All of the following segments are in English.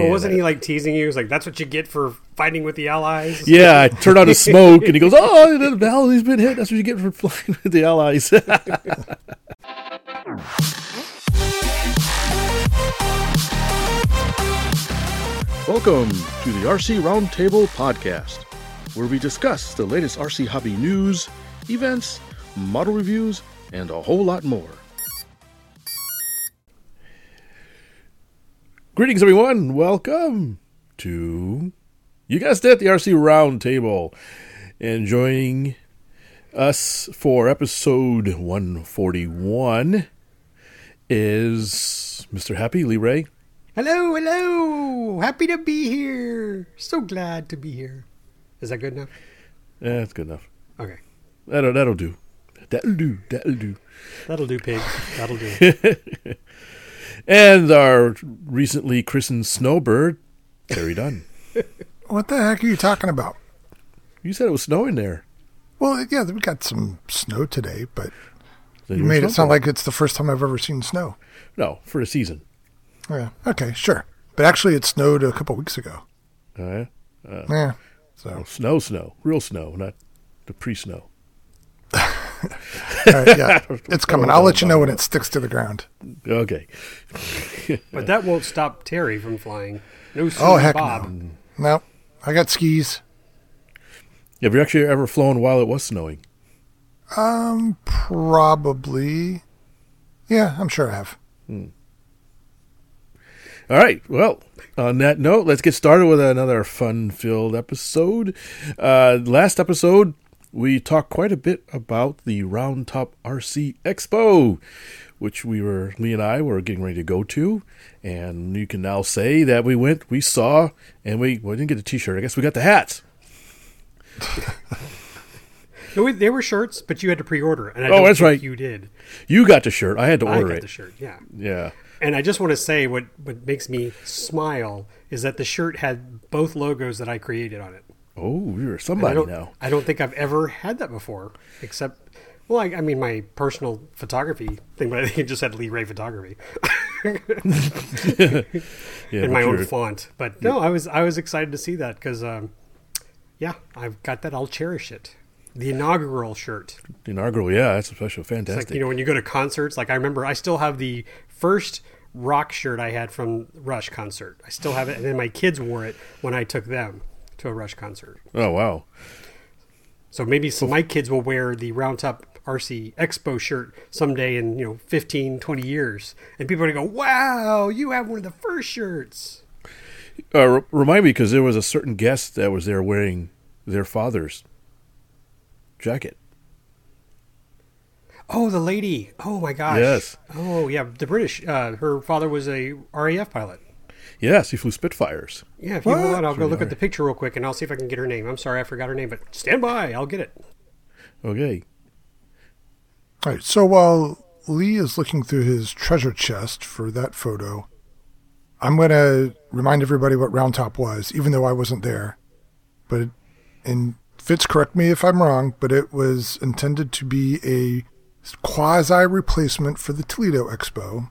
Well, wasn't he like teasing you? He was like, "That's what you get for fighting with the Allies." Yeah, I turned on the smoke, and he goes, "Oh, the Valley's been hit. That's what you get for flying with the Allies." Welcome to the RC Roundtable podcast, where we discuss the latest RC hobby news, events, model reviews, and a whole lot more. Greetings, everyone. Welcome to you guessed it, the RC Roundtable. And joining us for episode 141 is Mr. Happy Lee Ray. Hello, hello. Happy to be here. So glad to be here. Is that good enough? Yeah, that's good enough. Okay. That'll, that'll do. That'll do. That'll do. That'll do, pig. That'll do. And our recently christened snowbird, Terry Dunn. What the heck are you talking about? You said it was snowing there. Well, yeah, we got some snow today, but you made it sound like it's the first time I've ever seen snow. No, for the season. Yeah. Okay, sure. But actually, it snowed a couple weeks ago. Oh, all right. Uh, yeah. So, Snow, snow. Real snow, not the pre snow. all right, yeah, it's coming. I'll let you know when it sticks to the ground. Okay. but that won't stop Terry from flying. No, Oh, heck Bob. no. No, I got skis. Have you actually ever flown while it was snowing? Um, probably. Yeah, I'm sure I have. All right. Well, on that note, let's get started with another fun filled episode. Uh, last episode, we talked quite a bit about the Round Top RC Expo, which we were, Lee and I were getting ready to go to. And you can now say that we went, we saw, and we, well, we didn't get a t shirt. I guess we got the hats. No, they were shirts, but you had to pre-order, and I Oh, that's right. You did. You got the shirt. I had to order I order got it. the shirt. Yeah. Yeah. And I just want to say what what makes me smile is that the shirt had both logos that I created on it. Oh, you're I somebody don't, now. I don't think I've ever had that before, except, well, I, I mean, my personal photography thing, but I think it just had Lee Ray Photography Yeah, in my own you're- font. But no, I was I was excited to see that because, um, yeah, I've got that. I'll cherish it. The inaugural shirt. The Inaugural, yeah, that's a special, fantastic. like you know when you go to concerts. Like I remember, I still have the first rock shirt I had from Rush concert. I still have it, and then my kids wore it when I took them to a Rush concert. oh wow, So maybe some, my kids will wear the Round Top RC Expo shirt someday in you know 15, 20 years, and people are gonna go, "Wow, you have one of the first shirts." uh, re- remind me because there was a certain guest that was there wearing their father's jacket. Oh, the lady! Oh my gosh! Yes. Oh yeah, the British. Uh, her father was a RAF pilot. Yes, he flew Spitfires. Yeah, if you hold What? on, I'll go look at the picture real quick, and I'll see if I can get her name. I'm sorry, I forgot her name, but stand by, I'll get it. Okay, All right. So while Lee is looking through his treasure chest for that photo, I'm going to remind everybody what Round Top was, even though I wasn't there. But, it, and Fitz, correct me if I'm wrong, but it was intended to be a quasi replacement for the Toledo Expo.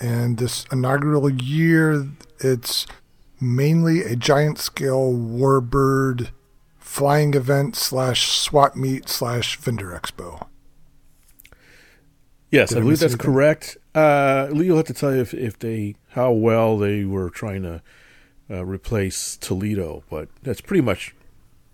And this inaugural year, it's mainly a giant scale warbird flying event slash swap meet slash vendor expo. yes, Did I I believe that's anything? correct. Uh, Lee will have to tell you if, if they how well they were trying to uh, replace Toledo, but that's pretty much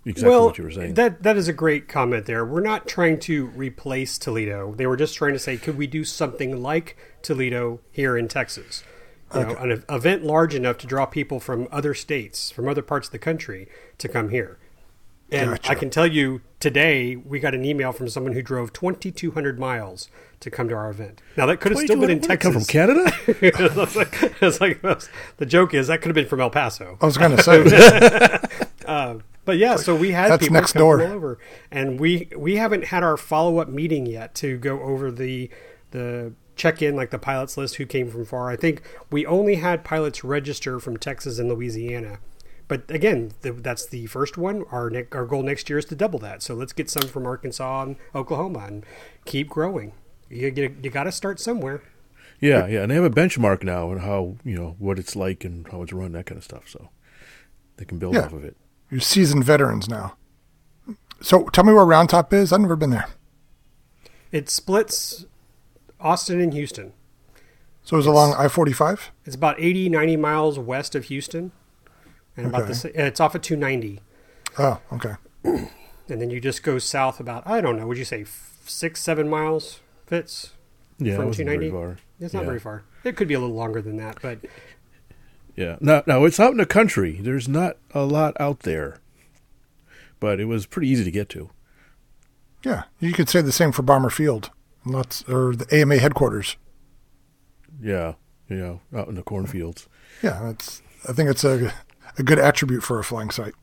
exactly well, what you were saying. that that is a great comment there. We're not trying to replace Toledo. They were just trying to say, could we do something like Toledo here in Texas? You know, an event large enough to draw people from other states, from other parts of the country, to come here. And Gotcha. I can tell you today, we got an email from someone who drove 2,200 miles to come to our event. Now that could have still been in 2200 Texas. Come from Canada? it's like, it's like the joke is that could have been from El Paso. I was going to say, uh, But yeah, so we had That's people next come door. from all over, and we we haven't had our follow up meeting yet to go over the the check in like the pilots list who came from far. I think we only had pilots register from Texas and Louisiana. But again, the, that's the first one. Our ne- our goal next year is to double that. So let's get some from Arkansas and Oklahoma and keep growing. You get, you got to start somewhere. Yeah, yeah, and they have a benchmark now on how you know what it's like and how it's run, that kind of stuff. So they can build Yeah. off of it. You're seasoned veterans now. So tell me where Round Top is. I've never been there. It splits Austin and Houston. So it it's along I 45? It's about 80, 90 miles west of Houston, and about Okay. the sa- it's off of 290. Oh, okay. and then you just go south about I don't know. Would you say f- six, seven miles? Fitz. Yeah, From it wasn't very 290? far. It's not Yeah. very far. It could be a little longer than that, but Yeah. No, now it's out in the country. There's not a lot out there, but it was pretty easy to get to. Yeah. You could say the same for Bomber Field. Lots, or the AMA headquarters. Yeah, you know, out in the cornfields. Yeah, that's. I think it's a, a good attribute for a flying site.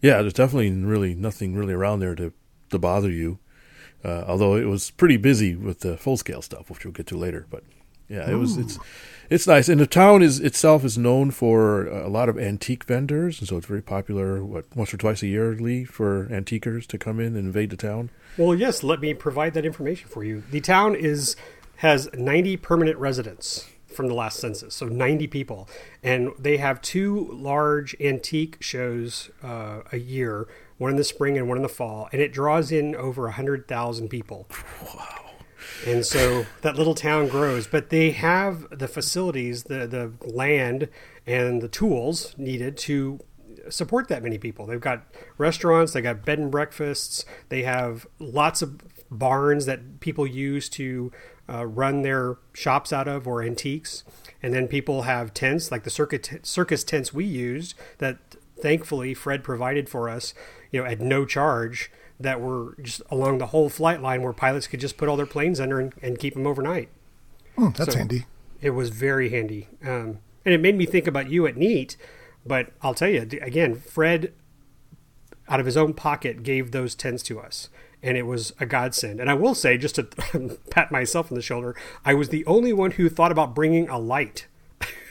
Yeah, there's definitely really nothing really around there to to bother you. Uh, although it was pretty busy with the full scale stuff, which we'll get to later. But yeah, it was it's it's nice, and the town is itself is known for a lot of antique vendors, and so it's very popular. What once or twice a year, Lee, for antiquers to come in and invade the town. well, yes. Let me provide that information for you. The town is has 90 permanent residents from the last census, so 90 people, and they have two large antique shows uh, a year, one in the spring and one in the fall, and it draws in over 100,000 people. And so that little town grows. But they have the facilities the the land and the tools needed to support that many people. They've got restaurants they got bed and breakfasts they have lots of barns that people use to uh, run their shops out of or antiques. And then people have tents like the circuit circus tents we used that thankfully fred provided for us you know at no charge that were just along the whole flight line where pilots could just put all their planes under and, and keep them overnight. Hmm, that's So- handy. It was very handy. Um, and it made me think about you at NEAT, but I'll tell you, again, Fred, out of his own pocket, gave those tents to us. And it was a godsend. And I will say, just to pat myself on the shoulder, I was the only one who thought about bringing a light.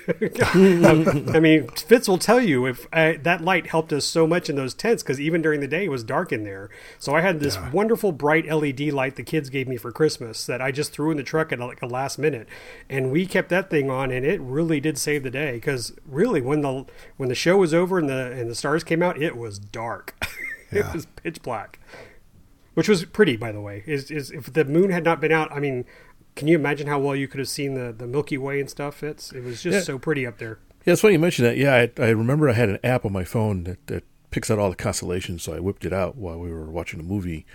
I mean, Fitz will tell you if uh, that light helped us so much in those tents because even during the day it was dark in there. So I had this wonderful bright LED light the kids gave me for Christmas that I just threw in the truck at like a last minute, and we kept that thing on, and it really did save the day because really when the when the show was over and the and the stars came out, it was dark. Yeah. it was pitch black, which was pretty, by the way. Is is if the moon had not been out, I mean. Can you imagine how well you could have seen the, the Milky Way and stuff? Fitz? It was just Yeah. so pretty up there. Yeah, it's funny you mentioned that. Yeah, I, I remember I had an app on my phone that, that picks out all the constellations, so I whipped it out while we were watching a movie,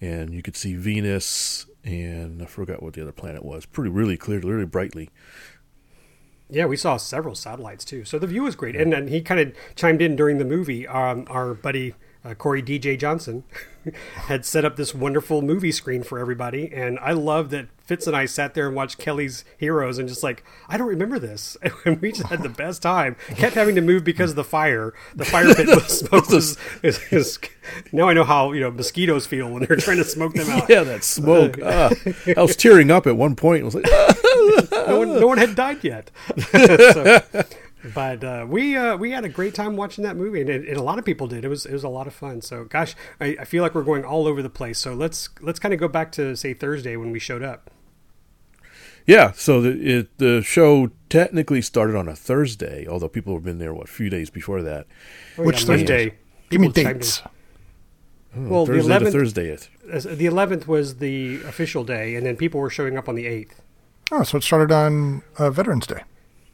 and you could see Venus and I forgot what the other planet was. Pretty really clear, really brightly. Yeah, we saw several satellites too, so the view was great. And then he kind of chimed in during the movie. Um, our buddy uh, Corey DJ Johnson had set up this wonderful movie screen for everybody, and I love that Fitz and I sat there and watched Kelly's Heroes, and just like I don't remember this, and we just had the best time. Kept having to move because of the fire. The fire pit with smoke was, is, is, now I know how you know mosquitoes feel when they're trying to smoke them out. Yeah, that smoke. ah. I was tearing up at one point. I was like, no one, no one had died yet. So, but uh, we uh, we had a great time watching that movie, and, it, and a lot of people did. It was it was a lot of fun. So, gosh, I, I feel like we're going all over the place. So let's let's kind of go back to say Thursday when we showed up. yeah. So the it, the show technically started on a Thursday, although people have been there what a few days before that. Oh, Which yeah, Thursday? Monday. Give me People chimed in. dates. Well, the Thursday to 11th Thursday. it- The eleventh was the official day, and then people were showing up on the eighth. Oh, so it started on uh, Veterans Day.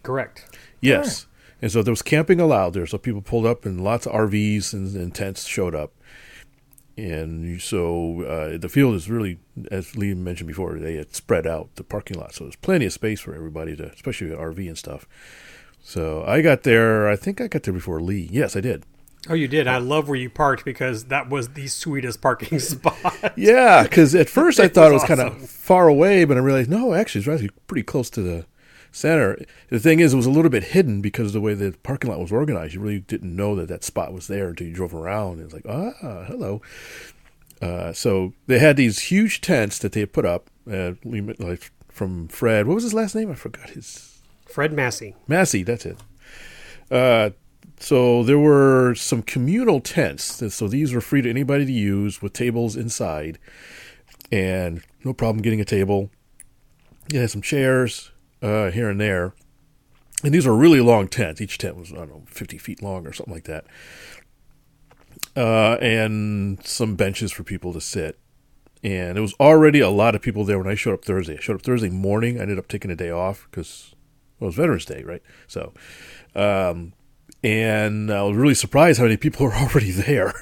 Correct. Yes. And so there was camping allowed there. So people pulled up and lots of RVs and, and tents showed up. And so uh, the field is really, as Lee mentioned before, they had spread out the parking lot. So there's plenty of space for everybody to, especially RV and stuff. So I got there, I think I got there before Lee. Yes, I did. Oh, you did. I love where you parked because that was the sweetest parking spot. Yeah, because at first I It thought it was was kind of far away, but I realized, no, actually, it's actually pretty close to the center. The thing is, it was a little bit hidden because of the way the parking lot was organized. You really didn't know that that spot was there until you drove around. It was like, ah, hello. Uh, so they had these huge tents that they had put up, uh, like from Fred. What was his last name? I forgot his. Fred Massey. Massey, that's it. Uh, so there were some communal tents. So these were free to anybody to use with tables inside, and no problem getting a table. You had some chairs uh, here and there. And these were really long tents. Each tent was, I don't know, 50 feet long or something like that. Uh, and some benches for people to sit. And there was already a lot of people there when I showed up Thursday. I showed up Thursday morning. I ended up taking a day off because well, it was Veterans Day, right? So, um, and I was really surprised how many people were already there.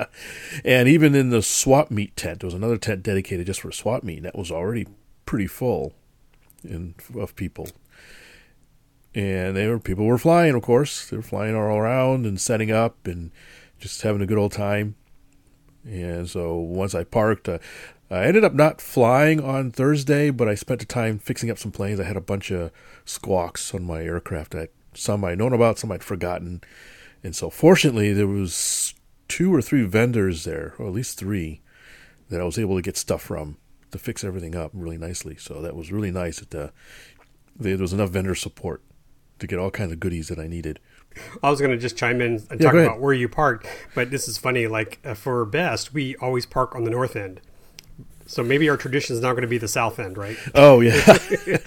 and even in the swap meet tent, there was another tent dedicated just for swap meet. and That was already pretty full in, of people. And they were people were flying, of course. They were flying all around and setting up and just having a good old time. And so once I parked, uh, I ended up not flying on Thursday, but I spent the time fixing up some planes. I had a bunch of squawks on my aircraft that some I'd known about, some I'd forgotten. And so fortunately there was two or three vendors there, or at least three, that I was able to get stuff from to fix everything up really nicely. So that was really nice that uh, there was enough vendor support to get all kinds of goodies that I needed. I was going to just chime in and Yeah, talk about where you parked, but this is funny. Like uh, for best, we always park on the north end. So maybe our tradition is now going to be the south end, right? Oh yeah,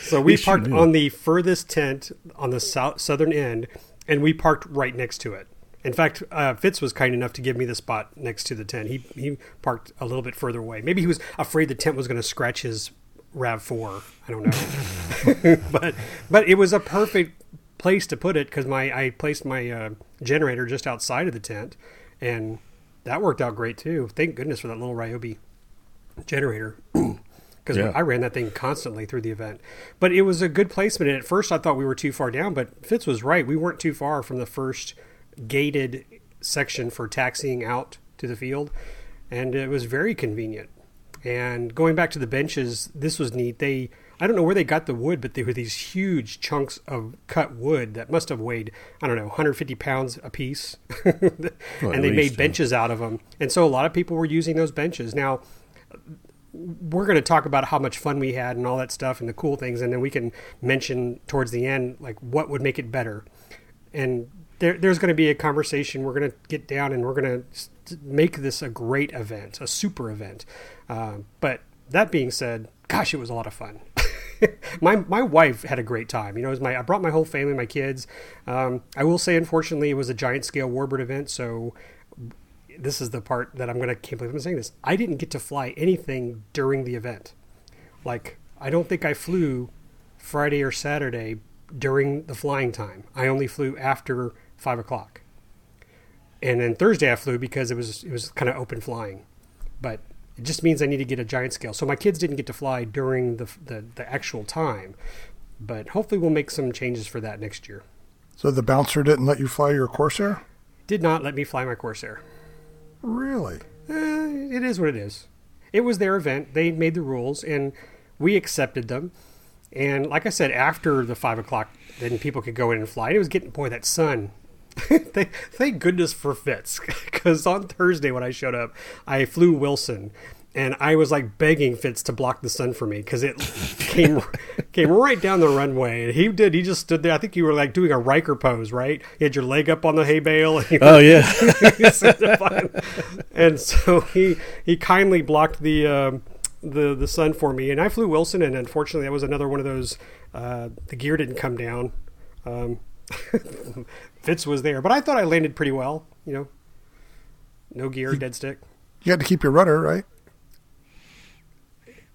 So we We parked on the furthest tent on the south southern end, and we parked right next to it. In fact, uh, Fitz was kind enough to give me the spot next to the tent. He he parked a little bit further away. Maybe he was afraid the tent was going to scratch his Rav Four. I don't know, but but it was a perfect place to put it because my I placed my uh, generator just outside of the tent, and that worked out great too. Thank goodness for that little Ryobi generator because Yeah. I ran that thing constantly through the event. But it was a good placement. And at first, I thought we were too far down, but Fitz was right. We weren't too far from the first gated section for taxiing out to the field, and it was very convenient. And going back to the benches, this was neat. They I don't know where they got the wood, but they were these huge chunks of cut wood that must have weighed I don't know 150 pounds a piece, at and they least, made yeah. benches out of them. And so a lot of people were using those benches. Now we're going to talk about how much fun we had and all that stuff and the cool things, and then we can mention towards the end like what would make it better. And there, there's going to be a conversation. We're going to get down and we're going to make this a great event, a super event. Um, but that being said, gosh, it was a lot of fun. my my wife had a great time. You know, it was my I brought my whole family, my kids. Um, I will say, unfortunately, it was a giant scale warbird event, so this is the part that I'm going to can't believe I'm saying this. I didn't get to fly anything during the event. Like I don't think I flew Friday or Saturday during the flying time. I only flew after five o'clock, and then Thursday I flew because it was it was kind of open flying, but it just means I need to get a giant scale. So my kids didn't get to fly during the the, the actual time, but hopefully we'll make some changes for that next year. So the bouncer didn't let you fly your Corsair? Did not let me fly my Corsair. Really? Eh, it is what it is. It was their event. They made the rules, and we accepted them. And like I said, after the five o'clock, then people could go in and fly. It was getting boy that sun. thank, thank goodness for Fitz, because on Thursday when I showed up, I flew Wilson, and I was like begging Fitz to block the sun for me because it came came right down the runway. And he did. He just stood there. I think you were like doing a Riker pose, right? You had your leg up on the hay bale. And oh yeah, and so he he kindly blocked the um, the the sun for me, and I flew Wilson, and unfortunately, that was another one of those. Uh, the gear didn't come down. Um, Fitz was there, but I thought I landed pretty well. You know, no gear, dead stick. You had to keep your rudder, right?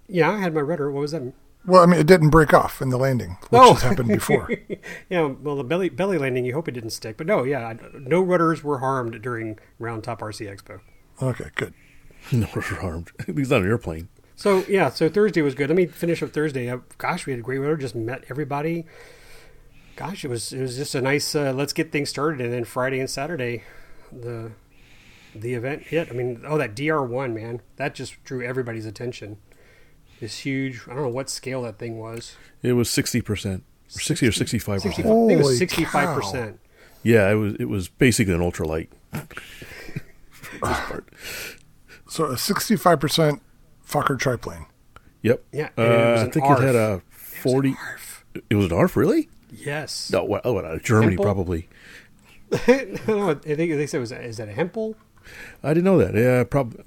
Yeah, I had my rudder. What was that? Well, I mean, it didn't break off in the landing, which Oh. has happened before. yeah, well, the belly belly landing. You hope it didn't stick, but no, yeah, I- no rudders were harmed during Round Top RC Expo. Okay, good. no, we're armed. At least not an airplane. So yeah, so Thursday was good. Let me finish up Thursday. Uh, gosh, we had a great weather. Just met everybody. Gosh, it was it was just a nice. Uh, let's get things started. And then Friday and Saturday, the the event hit. I mean, oh that DR one man, that just drew everybody's attention. This huge. I don't know what scale that thing was. It was sixty percent, or sixty or sixty-five 60, I percent. think it was sixty five percent. Yeah, it was. It was basically an ultralight. this part. So a 65% Fokker triplane. Yep. Yeah, and it was Uh, I think ARF. it had a forty. It was an ARF, really? Yes. No, what? Oh, what, uh, Germany Hempel? probably. no, I think they said it was is that a Hempel? I didn't know that. Yeah, probably.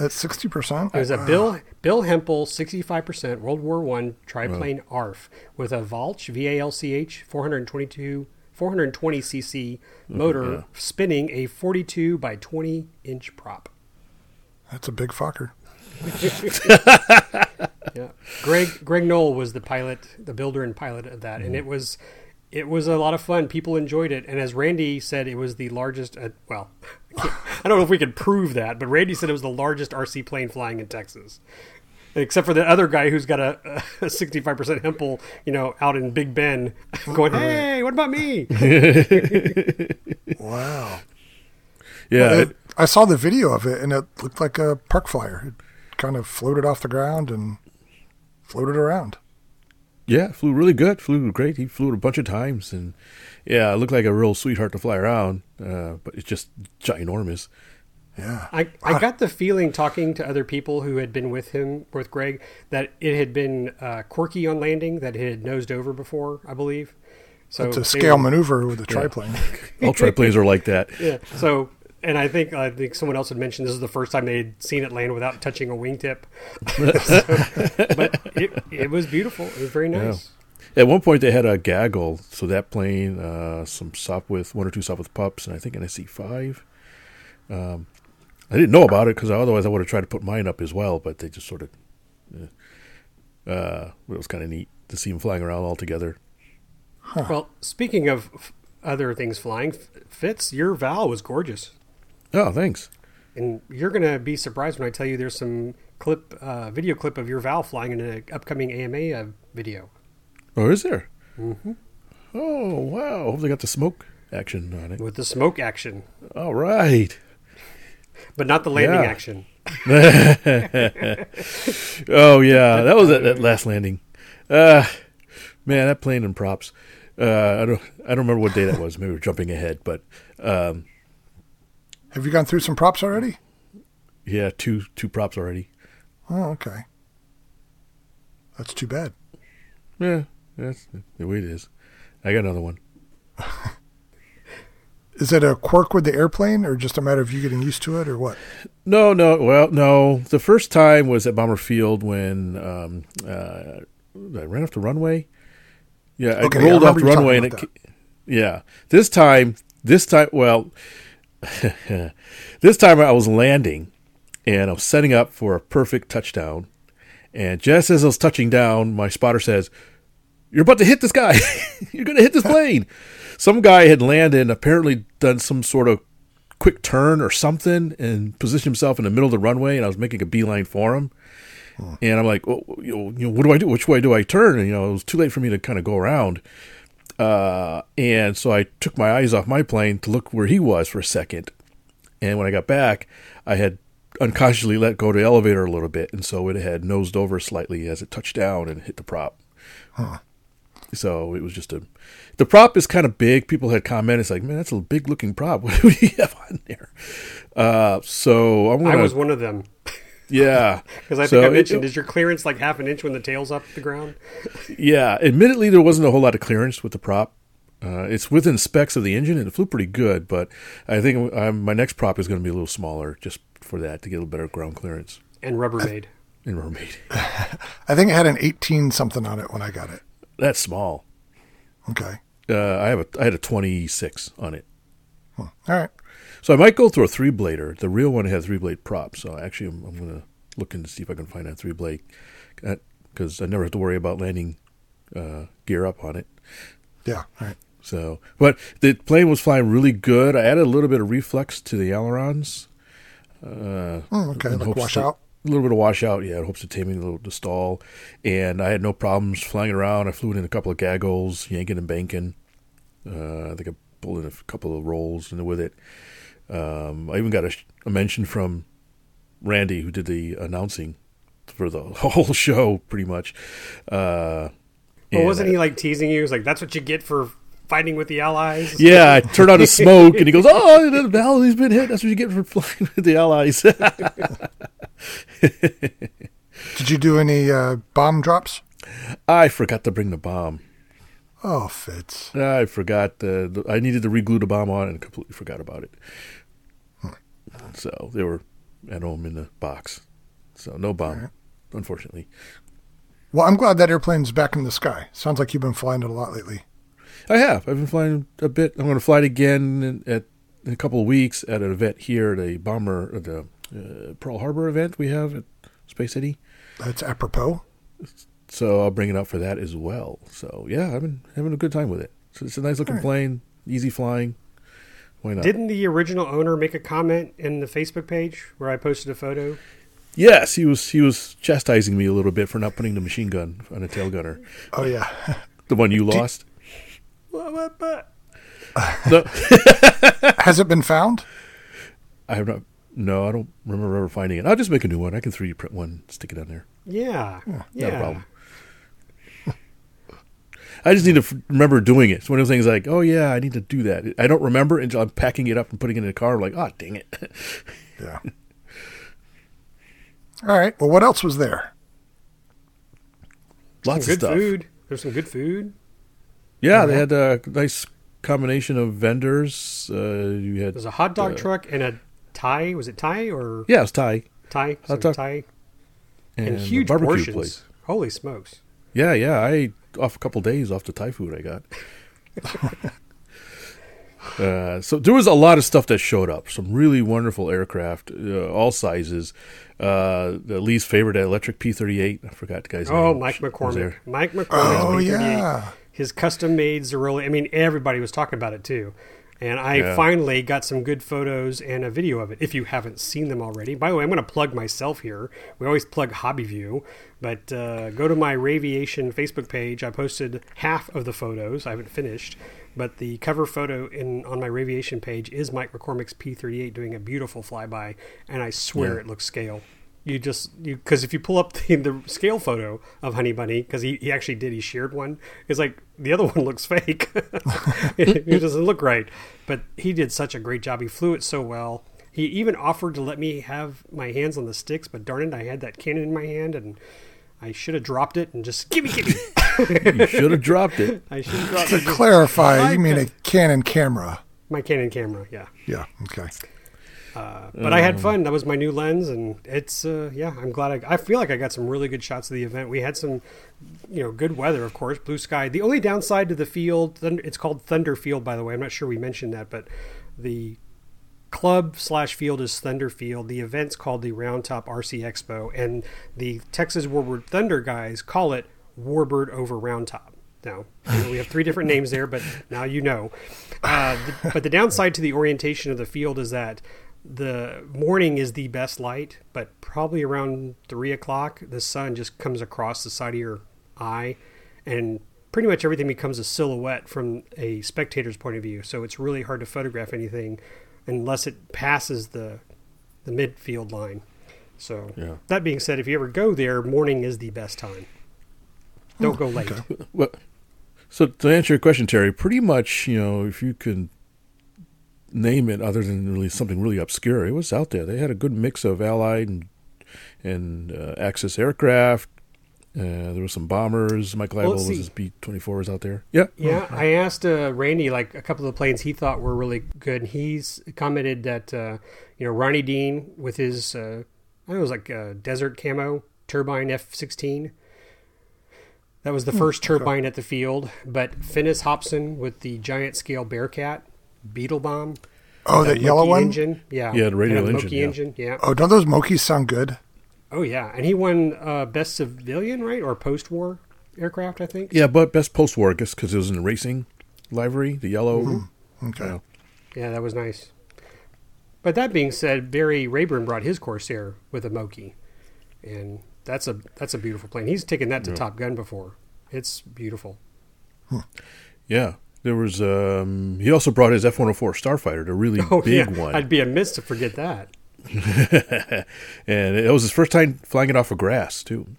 at sixty percent. It was a Bill Bill Hempel, sixty five percent World War One triplane ARF with a Valch V A L C H 422 420 cc motor spinning a forty two by twenty inch prop. That's a big fucker. Yeah, Greg Greg Knoll was the pilot, the builder and pilot of that, and it was it was a lot of fun. People enjoyed it, and as Randy said, it was the largest. Uh, well, I, I don't know if we could prove that, but Randy said it was the largest RC plane flying in Texas. Except for the other guy who's got a, a 65% Hempel, you know, out in Big Bend going, hey, what about me? Wow. Yeah, It- I saw the video of it, and it looked like a park flyer. It kind of floated off the ground and floated around. yeah, flew really good. Flew great. He flew it a bunch of times, and yeah, it looked like a real sweetheart to fly around. Uh, but it's just ginormous. Yeah. I, I got the feeling talking to other people who had been with him, with Greg, that it had been uh, quirky on landing, that it had nosed over before, I believe. So It's a scale were- maneuver with a triplane. All triplanes are like that. Yeah. So, and I think I think someone else had mentioned this is the first time they had seen it land without touching a wingtip. So- but it, it was beautiful. It was very nice. At one point, they had a gaggle, so that plane, uh, some Sopwith, one or two Sopwith pups, and I think an SE five. Um, I didn't know about it because otherwise I would have tried to put mine up as well, but they just sort of. Uh, uh, it was kind of neat to see them flying around all together. Well, speaking of f- other things flying, F- Fitz, your Val was gorgeous, Oh, thanks. and you're gonna be surprised when I tell you there's some clip, uh, video clip of your Val flying in an upcoming AMA uh, video. Oh, is there? Mm-hmm. Oh, wow. Hope they got the smoke action on it. with the smoke action, All right. but not the landing Yeah. action. Oh yeah, that was that, that last landing. Uh, man, that plane and props. Uh, I don't I don't remember what day that was. Maybe we're jumping ahead, but um, Have you gone through some props already? yeah, two two props already. Oh, okay. That's too bad. Yeah, that's the way it is. I got another one. Is it a quirk with the airplane, or just a matter of you getting used to it, or what? No, no. Well, no. The first time was at Bomber Field when um, uh, I ran off the runway. Yeah, I Okay, I rolled off the runway and it. Yeah, this time, this time, well, this time I was landing and I was setting up for a perfect touchdown. And just as I was touching down, my spotter says, "You're about to hit this guy. You're going to hit this plane." Some guy had landed and apparently done some sort of quick turn or something and positioned himself in the middle of the runway, and I was making a beeline for him. And I'm like, well, you know, what do I do? Which way do I turn? And you know, it was too late for me to kind of go around. Uh, and so I took my eyes off my plane to look where he was for a second. And when I got back, I had unconsciously let go of the elevator a little bit, and so it had nosed over slightly as it touched down and hit the prop. Huh. So it was just a. The prop is kind of big. People had commented, "It's like, man, that's a big looking prop. What do you have on there?" Uh, so I'm gonna, was one of them yeah, because I think So I mentioned is your clearance like half an inch when the tail's up the ground? Yeah, admittedly, there wasn't a whole lot of clearance with the prop. Uh, it's within specs of the engine, and it flew pretty good. But I think um, my next prop is going to be a little smaller, just for that to get a little better ground clearance And Rubbermaid. in Mermaid. I think it had an 18 something on it when I got it. That's small. Okay. Uh, I have a I had a 26 on it, All right. So I might go through a three blader. The real one had three blade props. so actually I'm, I'm going to look into see if I can find a three blade because I never have to worry about landing uh, gear up on it. Yeah. All right. So, but the plane was flying really good. I added a little bit of reflex to the ailerons. Uh, Oh, okay. in Like hopes wash to- out. A little bit of washout, yeah, in hopes of taming the, the stall. And I had no problems flying it around. I flew it in a couple of gaggles, yanking and banking. Uh, I think I pulled in a couple of rolls with it. Um, I even got a, a mention from Randy, who did the announcing for the whole show, pretty much. Uh, Well, wasn't I- he like teasing you? He was like, "That's what you get for fighting with the Allies." Yeah, I turned on the smoke, and he goes, "Oh, the Valley's been hit. That's what you get for flying with the Allies." Did you do any uh, bomb drops? I forgot to bring the bomb. Oh, Fitz. I forgot the, the. I needed to reglue the bomb on, and completely forgot about it. So they were at home in the box. So no bomb, unfortunately. Well, I'm glad that airplane's back in the sky. Sounds like you've been flying it a lot lately. I have. I've been flying a bit. I'm going to fly it again in, at in a couple of weeks at an event here at a bomber at the uh, Pearl Harbor event we have at Space City. That's apropos. So I'll bring it up for that as well. So yeah, I've been having a good time with it. So it's a nice looking All right. plane, easy flying. Why not? Didn't the original owner make a comment in the Facebook page where I posted a photo? yes, he was he was chastising me a little bit for not putting the machine gun on a tail gunner, Oh yeah. the one you lost. What, what, what? no, Has it been found? I have not. No, I don't remember ever finding it. I'll just make a new one. I can 3D print one, stick it on there. Yeah, yeah. Not a problem. I just need to f- remember doing it. It's one of those things like, oh yeah, I need to do that. I don't remember until I'm packing it up and putting it in the car. I'm like, oh dang it. Yeah. All right. Well, what else was there? Lots Some of good stuff. food. There's some good food. Yeah, they had a nice combination of vendors. Uh, you had There's a hot dog uh, truck and a Thai. Was it Thai or Yeah, it was Thai Thai? Hot dog Thai and, and, huge barbecue portions. place. Holy smokes! Yeah, yeah. I ate off a couple days off the Thai food I got. uh, so there was a lot of stuff that showed up. Some really wonderful aircraft, uh, all sizes. Uh, the Lee's favorite, electric P thirty eight. I forgot the guy's Oh, name. Mike McCormick. there. Mike McCormick. Oh yeah. His custom made Ziroli. I mean, everybody was talking about it too. And I Yeah. finally got some good photos and a video of it. If you haven't seen them already, by the way, I'm going to plug myself here. We always plug Hobby View, but uh, go to my Raviation Facebook page. I posted half of the photos. I haven't finished, but the cover photo in on my Raviation page is Mike McCormick's P38 doing a beautiful flyby, and I swear Yeah. it looks scale. You just you because if you pull up the, the scale photo of Honey Bunny because he, he actually did he shared one it's like the other one looks fake it, it doesn't look right but he did such a great job he flew it so well he even offered to let me have my hands on the sticks but darn it I had that cannon in my hand and I should have dropped it and just gimme gimme You should have dropped it. I should have dropped To it just- clarify, you mean a could- Canon camera? my Canon camera yeah Yeah. Okay. But I had fun. That was my new lens, and it's uh, yeah. I'm glad. I, I feel like I got some really good shots of the event. We had some, you know, good weather, of course, blue sky. The only downside to the field, it's called Thunder Field, by the way. I'm not sure we mentioned that, but the club slash field is Thunder Field. The event's called the Round Top RC Expo, and the Texas Warbird Thunder guys call it Warbird over Round Top. Now, we have three different names there, but now you know. Uh, the, but the downside to the orientation of the field is that the morning is the best light, but probably around three o'clock, the sun just comes across the side of your eye, and pretty much everything becomes a silhouette from a spectator's point of view. So it's really hard to photograph anything unless it passes the the midfield line. So Yeah. that being said, if you ever go there, morning is the best time. Don't oh, go late. Well, so to answer your question, Terry, pretty much, you know, if you could name it other than really something really obscure, it was out there. They had a good mix of Allied and and uh, Axis aircraft. Uh, there were some bombers. Mike Well, was his B twenty fours out there. Yeah, Yeah, I asked uh, Randy like a couple of the planes he thought were really good. And he's commented that uh, you know Ronnie Dean with his uh, I don't know it was like desert camo turbine F sixteen. That was the first turbine at the field. But Finnis Hobson with the giant scale Bearcat Beetle bomb. Oh, that yellow Moki one. engine. Yeah, Yeah, the radial Had a engine, Moki yeah. engine. Yeah. Oh, don't those Mokies sound good? Oh yeah, and he won uh, best civilian right or post war aircraft I think. yeah, but best post war, I guess, because it was in the racing livery, the yellow. Mm-hmm. Okay. Yeah. Yeah, that was nice. But that being said, Barry Rayburn brought his Corsair with a Moki, and that's a that's a beautiful plane. He's taken that to Top Gun before. It's beautiful. Yeah, there was. Um, he also brought his F one hundred four Starfighter, the really Oh big yeah, one, I'd be amiss to forget that. and it was his first time flying it off of grass too.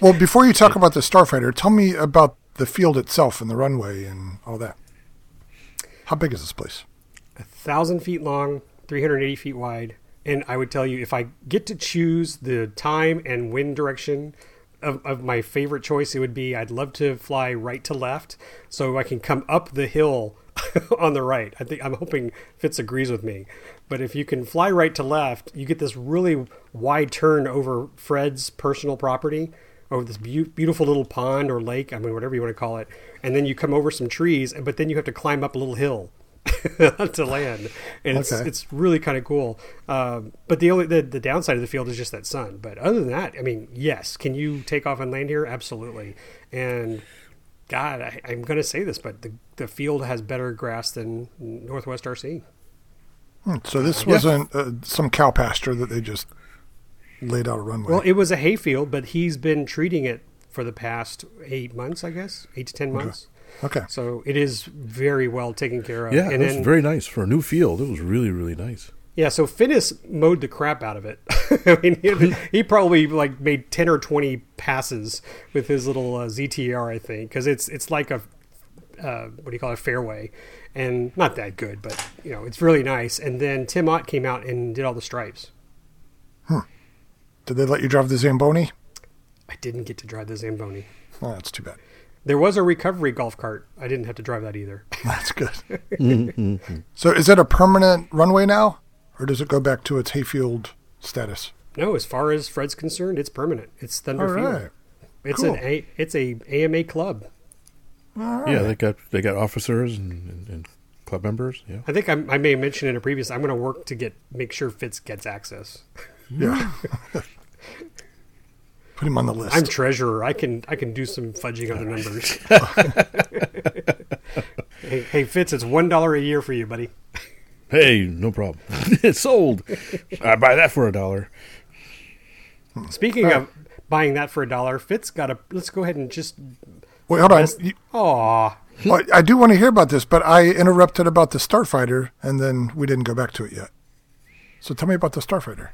Well, before you talk about the Starfighter, tell me about the field itself and the runway and all that. How big is this place? A thousand feet long, three hundred eighty feet wide, and I would tell you if I get to choose the time and wind direction. Of, of my favorite choice, it would be I'd love to fly right to left, so I can come up the hill on the right. I think I'm hoping Fitz agrees with me. But if you can fly right to left, you get this really wide turn over Fred's personal property, over this be- beautiful little pond or lake. I mean, whatever you want to call it. And then you come over some trees, but then you have to climb up a little hill. to land, and it's Okay. it's really kind of cool. Um, but the only the, the downside of the field is just that sun. But other than that, I mean, yes, can you take off and land here? Absolutely. And God, I, I'm going to say this, but the the field has better grass than Northwest RC. Hmm, So this wasn't uh, some cow pasture that they just laid out a runway. Well, it was a hayfield, but he's been treating it for the past eight months, I guess, eight to ten months. okay. So it is very well taken care of. Yeah, and it was then, very nice for a new field. It was really, really nice. Yeah, so Finnis mowed the crap out of it. I mean, he, he probably like made ten or twenty passes with his little uh, ZTR, I think, because it's it's like a uh, what do you call it, fairway, and not that good, but you know, it's really nice. And then Tim Ott came out and did all the stripes. Did they let you drive the Zamboni? I didn't get to drive the Zamboni. Oh, that's too bad. There was a recovery golf cart. I didn't have to drive that either. That's good. Mm-hmm. so is it a permanent runway now, or does it go back to its hayfield status? no, as far as Fred's concerned, it's permanent. It's Thunder All Field. right. It's Cool. an a, it's a AMA club. All right. Yeah, they got they got officers and, and, and club members. Yeah, I think I'm, I may have mentioned in a previous. I'm going to work to get make sure Fitz gets access. Yeah. Put him on the list. I'm treasurer. I can I can do some fudging on the numbers. hey, hey Fitz, it's one dollar a year for you, buddy. hey, no problem. it's sold. I buy that for a dollar. Speaking uh, of buying that for a dollar, Fitz got a. Let's go ahead and just. Wait, hold on. Best- Aw, well, I do want to hear about this, but I interrupted about the Starfighter, and then we didn't go back to it yet. So tell me about the Starfighter.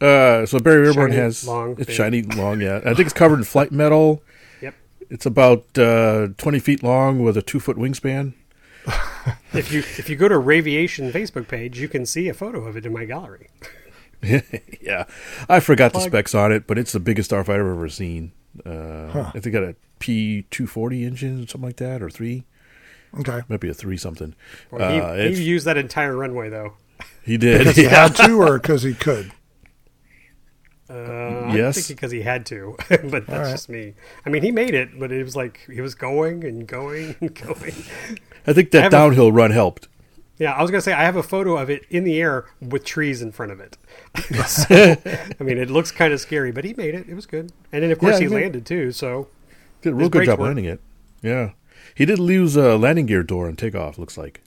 Uh, so Barry Rayburn Shiny, has long, it's big. shiny, long. Yeah, I think it's covered in Flite Metal. yep. It's about uh, twenty feet long with a two foot wingspan. If you if you go to Raviation Facebook page, you can see a photo of it in my gallery. yeah, I forgot the specs on it, but it's the biggest starfighter I've ever seen. Uh, I think it got a P two forty engine, or something like that, or three. Okay. Might be a three something. Boy, Uh, he, it's- he used that entire runway though. he did. Because he yeah. had to, or because he could? Uh, Yes. I think because he had to, but that's right. just me. I mean, he made it, but it was like he was going and going and going. I think I that a- downhill run helped. Yeah, I was gonna say I have a photo of it in the air with trees in front of it. so, I mean, it looks kind of scary, but he made it. It was good, and then of course Yeah, he he landed too. So Did a real good job work. landing it. Yeah, he did lose a landing gear door and takeoff. Looks like.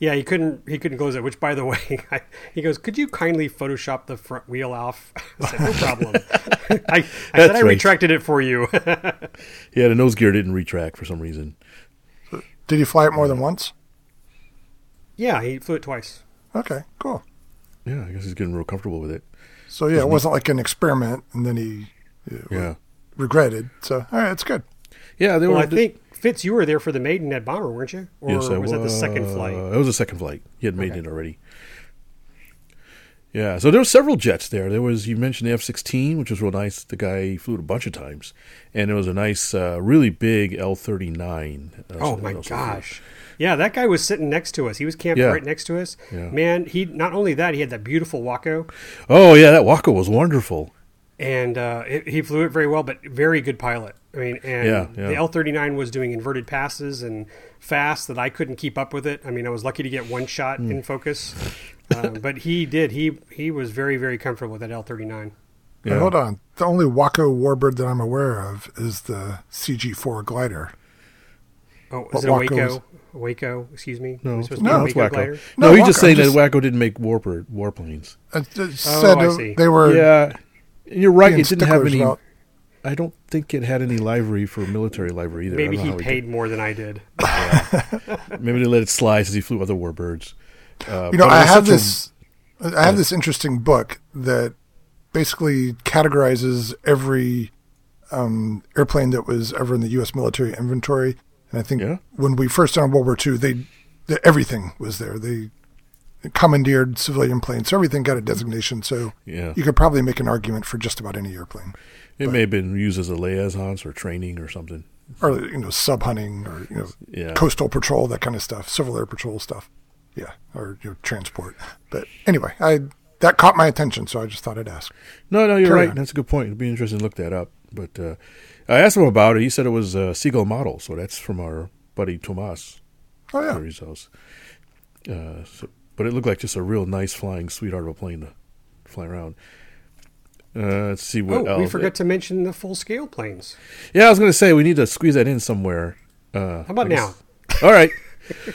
Yeah, he couldn't he couldn't close it. Which, by the way, I, he goes, "Could you kindly Photoshop the front wheel off?" I said, "No problem." I, I said I right. retracted it for you. Yeah, the nose gear didn't retract for some reason. Did he fly it more than once? yeah, he flew it twice. Okay, cool. Yeah, I guess he's getting real comfortable with it. So yeah, it wasn't like an experiment, and then he uh, Yeah, regretted. So all right, it's good. yeah. They Well, were. I think Fitz, you were there for the maiden at Bomber, weren't you? Or yes, I was that the second flight? It was the second flight. He had made Okay. it already. Yeah, so there were several jets there. There was you mentioned the F sixteen, which was real nice. The guy flew it a bunch of times, and it was a nice, uh, really big L thirty nine. Oh my gosh. Yeah, that guy was sitting next to us. He was camping Yeah. right next to us. Yeah. Man, he not only that, he had that beautiful Waco, Oh yeah, that Waco was wonderful. And uh, it, he flew it very well. But very good pilot. I mean, and Yeah, yeah. the L thirty nine was doing inverted passes and fast that I couldn't keep up with it. I mean, I was lucky to get one shot Hmm. in focus, uh, but he did. He he was very very comfortable with that L thirty nine. Hey, hold on. The only Waco warbird that I'm aware of is the CG4 glider. Oh, What is it a Waco Waco? is- Waco, excuse me. No, Are we it's, supposed No, to be a it's Waco Waco. glider? No, No, he's just saying just- that Waco didn't make warpor, warplanes. I just Oh, said I uh, see. they were Yeah, you're right. being It didn't have any. about- I don't think it had any livery for military livery either. Maybe don't know he paid more than I did. did. Maybe they let it slide since he flew other warbirds. Uh, You know, I have this. I have this interesting book that basically categorizes every um, airplane that was ever in the U.S. military inventory. And I think Yeah. when we first started World War II, they, they everything was there. They commandeered civilian planes, so everything got a designation. So Yeah. you could probably make an argument for just about any airplane. It may have been used as a liaisons or training or something. or you know sub hunting or you know Yeah. coastal patrol that kind of stuff, civil air patrol stuff. Yeah, or you know, transport. But anyway, I that caught my attention, so I just thought I'd ask. No, no, you're Carry right. on. That's a good point. It'd be interesting to look that up. But uh, I asked him about it. He said it was a Seagull model, so that's from our buddy Tomas Oh yeah, house. Uh, so, but it looked like just a real nice flying sweetheart of a plane to fly around. Uh, let's see what Oh, else. we forgot to mention the full scale planes. Yeah, I was going to say we need to squeeze that in somewhere. Uh, How about now? All right.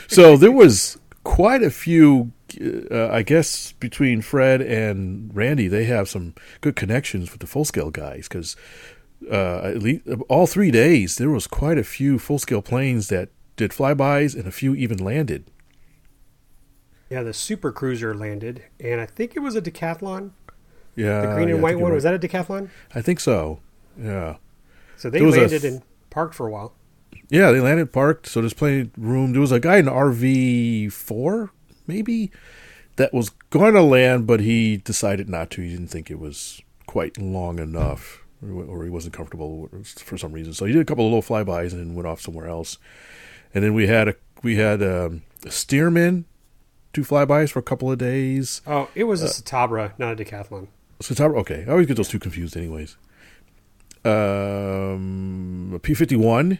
So there was quite a few. Uh, I guess between Fred and Randy, they have some good connections with the full scale guys because uh, at least all three days there was quite a few full scale planes that did flybys and a few even landed. Yeah, the Super Cruiser landed, and I think it was a decathlon. Yeah, The green Uh, yeah, and white one you're was that a decathlon? I think so. Yeah. So they landed th- and parked for a while. Yeah, they landed parked, so there's plenty of room. There was a guy in RV four, maybe, that was going to land, but he decided not to. He didn't think it was quite long enough, or, he wasn't comfortable for some reason. So he did a couple of low flybys and then went off somewhere else. And then we had a we had um, a Stearman two flybys for a couple of days. Oh, it Uh, was a Citabria, not a decathlon. So okay, I always get those two confused, anyways. Um, a P fifty one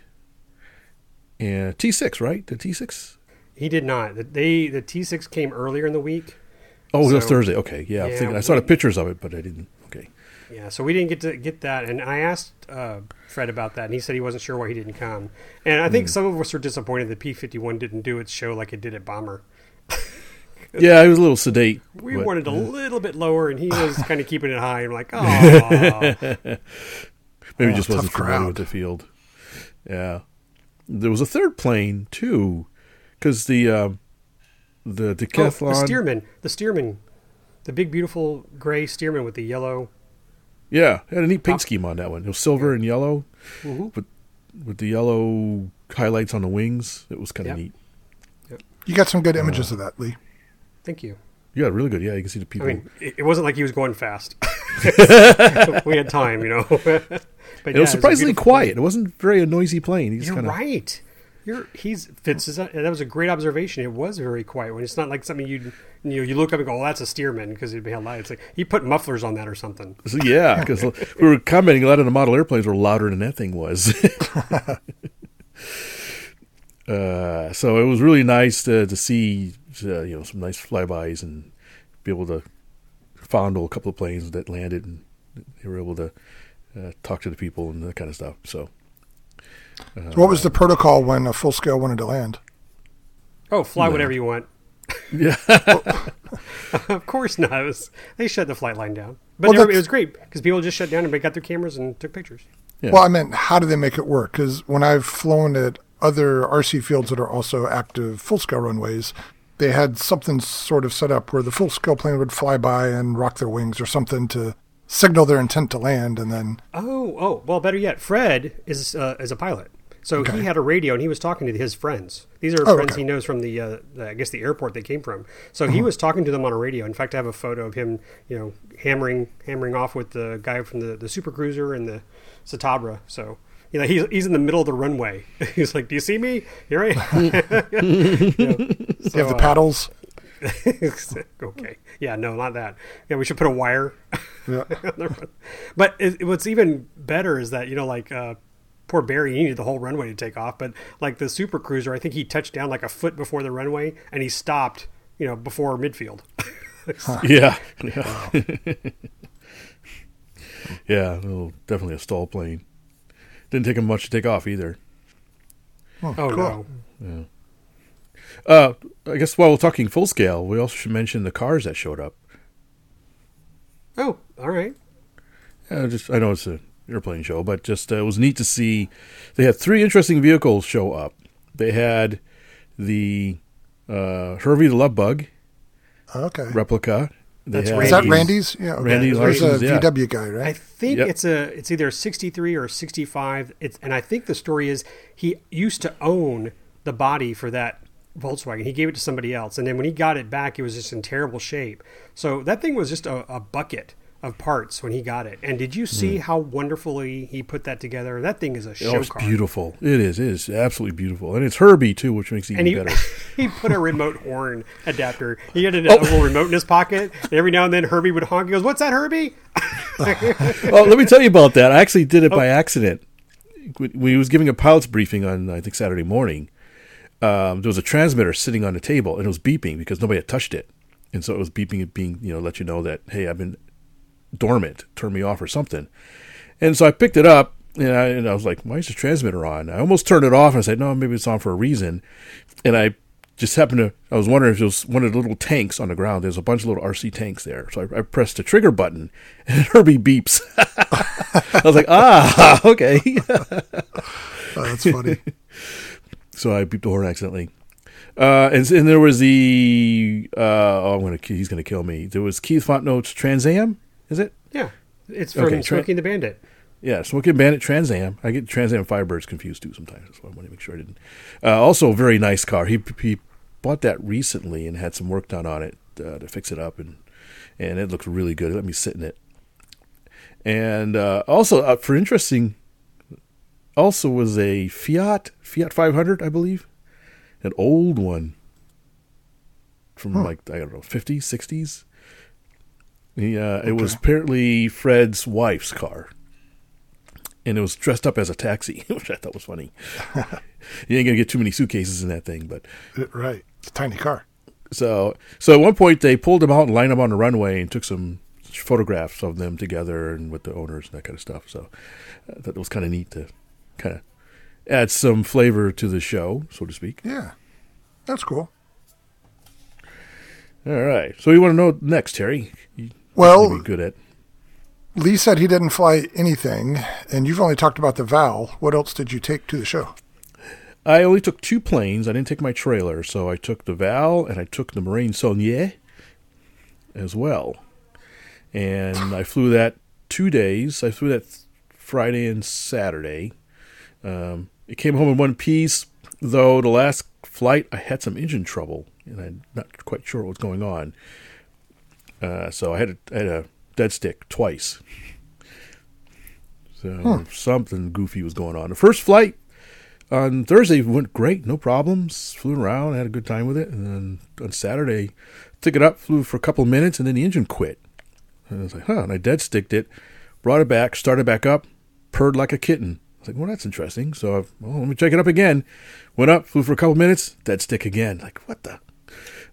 and T six, right? The T six. He did not. The- They the T6 came earlier in the week. Oh, it was Thursday. Okay, yeah. Yeah, thinking, I saw the pictures of it, but I didn't. Okay. Yeah, so we didn't get to get that, and I asked uh, Fred about that, and he said he wasn't sure why he didn't come. And I think some of us were disappointed that P51 didn't do its show like it did at Bomber. Yeah, it was a little sedate. We but- wanted a little bit lower, and he was kind of keeping it high. I'm like, oh, Maybe Oh, just wasn't familiar crowd. with the field. Yeah, there was a third plane too, because the um, the oh, decathlon. the Stearman, the Stearman, the big beautiful gray Stearman with the yellow. Yeah, had a neat paint Top- scheme on that one. It was silver and yellow, Mhm. with with the yellow highlights on the wings. It was kind of Yep. neat. you got some good images of that, Lee. Thank you. Yeah, really good. Yeah, you can see the people. I mean, it, it wasn't like he was going fast. we had time, you know. but it yeah, was surprisingly beautiful plane. quiet. It wasn't very a noisy plane. He just You're kind of right. You're he's Fitz. Is that, that was a great observation. It was very quiet when it's not like something you you know you look up and go, "Oh, that's a Stearman" because it'd be a light. It's like he put mufflers on that or something. So, yeah, because we were commenting a lot of the model airplanes were louder than that thing was. uh, so it was really nice to, to see uh, you know some nice flybys and be able to fondle a couple of planes that landed and they were able to uh, talk to the people and that kind of stuff. So uh, what was the protocol when a full scale wanted to land? Oh, fly No. whatever you want. yeah, of course not. It was, they shut the flight line down, but Well, everybody- it was great because people just shut down and they got their cameras and took pictures. Yeah. Well, I meant how do they make it work? Because when I've flown at other RC fields that are also active full scale runways, they had something sort of set up where the full scale plane would fly by and rock their wings or something to signal their intent to land, and then Oh, oh, well, better yet, Fred is uh, is a pilot. So Okay. he had a radio and he was talking to his friends. These are Oh, friends okay. he knows from the, uh, the, I guess, the airport they came from. So he was talking to them on a radio. In fact, I have a photo of him, you know, hammering hammering off with the guy from the, the Super Cruiser and the Citabria. So you know, he's he's in the middle of the runway. he's like, "Do you see me? Here I am." You know, you have the uh, paddles. okay. Yeah, no, not that. Yeah, we should put a wire. Yeah. but it, what's even better is that you know, like uh, poor Barry, he needed the whole runway to take off, but like the Super Cruiser, I think he touched down like a foot before the runway, and he stopped, you know, before midfield. yeah, yeah, yeah. definitely a stall plane. Didn't take him much to take off either. oh cool. no! Uh, I guess while we're talking full scale, we also should mention the cars that showed up. Oh, all right. Uh, just I know it's an airplane show, but just uh, it was neat to see. They had three interesting vehicles show up. They had the uh, Herbie the Love Bug Okay. replica. They That's had Is that Randy's- Randy's? Yeah. Okay. Randy There's Larson's, a yeah. VW guy, right? I right? think Yep. it's a it's either a 63 or 65. It's and I think the story is he used to own the body for that Volkswagen. He gave it to somebody else, and then when he got it back, it was just in terrible shape. So that thing was just a, a bucket of parts when he got it. And did you see how wonderfully he put that together? That thing is a show. Oh, it's car. beautiful. It is. It is absolutely beautiful, and it's Herbie too, which makes it even he, better. he put a remote horn adapter. He had a Oh. little remote in his pocket. And every now and then Herbie would honk. He goes, "What's that, Herbie?" well, let me tell you about that. I actually did it by accident. When he was giving a pilot's briefing on, I think, Saturday morning, um, there was a transmitter sitting on the table, and it was beeping because nobody had touched it. And so it was beeping, being, you know, let you know that, hey, I've been dormant, turn me off or something. And so I picked it up, and I, and I was like, why is the transmitter on? I almost turned it off, and I said, no, maybe it's on for a reason. And I just happened to, I was wondering if it was one of the little tanks on the ground. There's a bunch of little RC tanks there. So I, I pressed the trigger button, and Herbie beeps. I was like, ah, okay. Oh, that's funny. so I beeped the horn accidentally. Uh, and, and there was the uh, oh, I'm gonna he's gonna kill me. There was Keith Fontenot's Trans Am, is it? Yeah, it's from Okay, tra- Smokey and the Bandit. Yeah, Smoking Bandit Trans Am. I get Trans Am Firebirds confused too sometimes. So I want to make sure I didn't. Uh, also, a very nice car. He he bought that recently and had some work done on it uh, to fix it up, and and it looked really good. Let me sit in it. And uh, also, uh, for interesting, also was a Fiat Fiat 500, I believe, an old one from like I don't know 50s, 60s. He, uh, It was apparently Fred's wife's car and it was dressed up as a taxi, which I thought was funny. you ain't gonna get too many suitcases in that thing, but right. It's a tiny car. so so at one point they pulled him out and lined him on the runway and took some photographs of them together and with the owners and that kind of stuff. So I thought it was kind of neat to kind of add some flavor to the show, so to speak. Yeah. That's cool. All right, so you want to know next, Terry? Well, good at. Lee said he didn't fly anything, and you've only talked about the Val. What else did you take to the show? I only took two planes. I didn't take my trailer, so I took the Val and I took the Morane Saulnier as well. And I flew that two days. I flew that Friday and Saturday. Um, it came home in one piece, though the last flight I had some engine trouble, and I'm not quite sure what was going on. Uh, so I had a, I had a dead stick twice. So something goofy was going on. The first flight on Thursday went great, no problems. Flew around, had a good time with it, and then on Saturday, took it up, flew for a couple of minutes, and then the engine quit. And I was like, huh? And I dead sticked it, brought it back, started back up, purred like a kitten. I was like, well, that's interesting. So, I, well, let me check it up again. Went up, flew for a couple of minutes, dead stick again. Like, what the?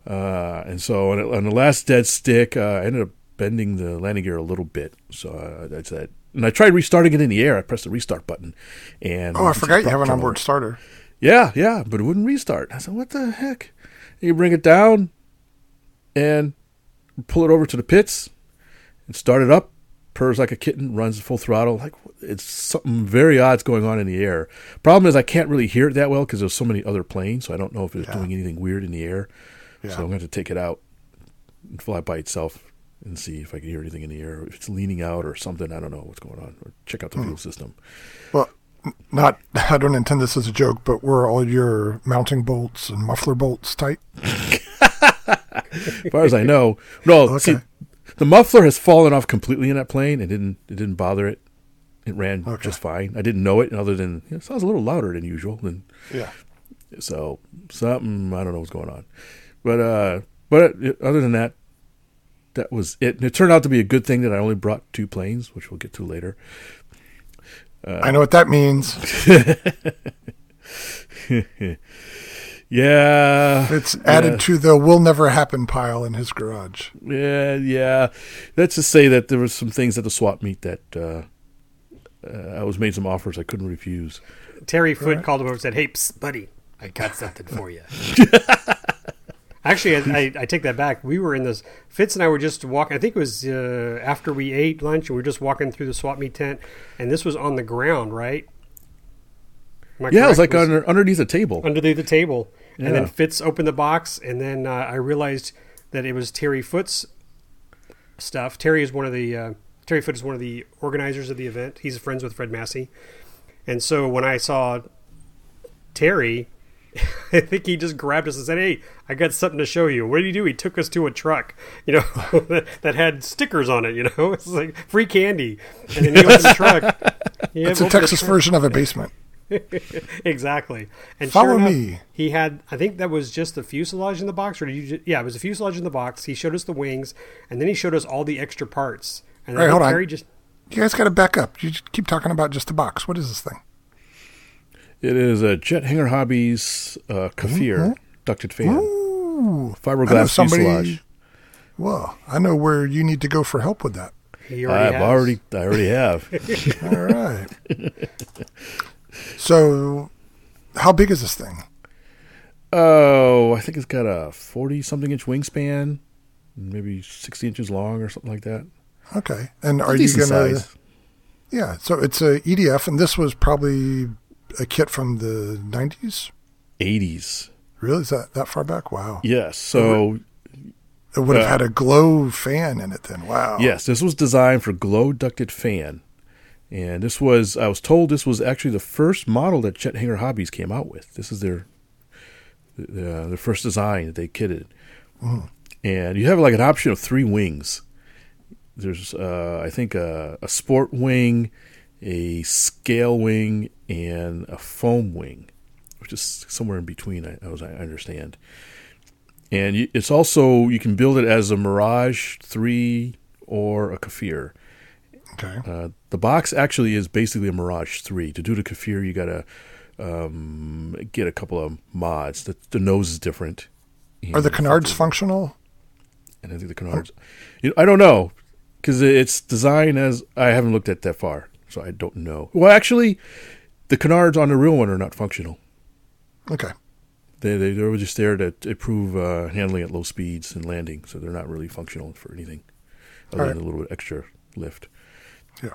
Uh, and so on, on the last dead stick, uh, I ended up bending the landing gear a little bit. So uh, that's that. And I tried restarting it in the air. I pressed the restart button, and Oh, I forgot you have an onboard starter. Yeah, yeah, but it wouldn't restart. I said, "What the heck?" You bring it down and pull it over to the pits and start it up. Purrs like a kitten, runs full throttle. Like it's something very odd's going on in the air. Problem is, I can't really hear it that well because there's so many other planes, so I don't know if it's Yeah. doing anything weird in the air. Yeah. So I'm going to take it out and fly by itself and see if I can hear anything in the air. If it's leaning out or something, I don't know what's going on. Or check out the hmm. fuel system. Well, not. I don't intend this as a joke, but were all your mounting bolts and muffler bolts tight? As far as I know, no. Okay. See, the muffler has fallen off completely in that plane. It didn't. It didn't bother it. It ran Okay. just fine. I didn't know it, other than you know, it sounds a little louder than usual. And Yeah. so something I don't know what's going on, but uh, but uh, other than that, that was it. And it turned out to be a good thing that I only brought two planes, which we'll get to later. I know what that means. Yeah, It's added yeah. to the "will never happen" pile in his garage. Yeah, yeah. Let's just say that there was some things at the swap meet that uh, uh, I was made some offers I couldn't refuse. Terry Foot called him over and said, "Hey, psst, buddy, I got something for you." Actually, I, I, I take that back. We were in this. Fitz and I were just walking. I think it was uh, after we ate lunch, and we were just walking through the swap meet tent, and this was on the ground, right? Yeah, it was correct? like under, underneath a table. underneath the table. And then Fitz opened the box, and then uh, I realized that it was Terry Foot's stuff. Terry is one of the uh, Terry Foot is one of the organizers of the event. He's friends with Fred Massey, and so when I saw Terry, I think he just grabbed us and said, "Hey, I got something to show you." What did he do? He took us to a truck, you know, that, that had stickers on it. You know, it's like free candy, and then he opened the truck. He It's a the Texas version of a basement. exactly. And Follow sure enough, me. He had, I think that was just the fuselage in the box, or did you? Just, yeah, it was a fuselage in the box. He showed us the wings, and then he showed us all the extra parts. And All right, hold on. Terry just You guys got to back up. You keep talking about just the box. What is this thing? It is a Jet Hangar Hobbies uh, Kfir ducted fan. Ooh, I Fiberglass somebody. fuselage. Well, I know where you need to go for help with that. already I've has. already, I already have. All right. so, how big is this thing? oh, I think it's got a forty-something inch wingspan, maybe sixty inches long or something like that. Okay. And are It's a you gonna? size. Yeah. So it's a EDF, and this was probably a kit from the '90s. Eighties. Really? Is that that far back? Wow. Yes. So It would have Uh, had a glow fan in it then. Wow. Yes, this was designed for glow ducted fan. And this was, I was told this was actually the first model that Jet Hangar Hobbies came out with. This is their uh, their first design that they kitted. And you have like an option of three wings. There's, uh, I think, a, a sport wing, a scale wing, and a foam wing, which is somewhere in between, I, as I understand. And it's also you can build it as a Mirage three or a Kfir. Okay. Uh, the box actually is basically a Mirage three. To do the Kfir, you gotta um, get a couple of mods. The, the nose is different. Are the canards functional? And I think the canards. You know, I don't know because it's designed as I haven't looked at that far, so I don't know. Well, actually, the canards on the real one are not functional. Okay. They they, they were just there to improve uh, handling at low speeds and landing, so they're not really functional for anything other Alright. than a little bit extra lift. Yeah.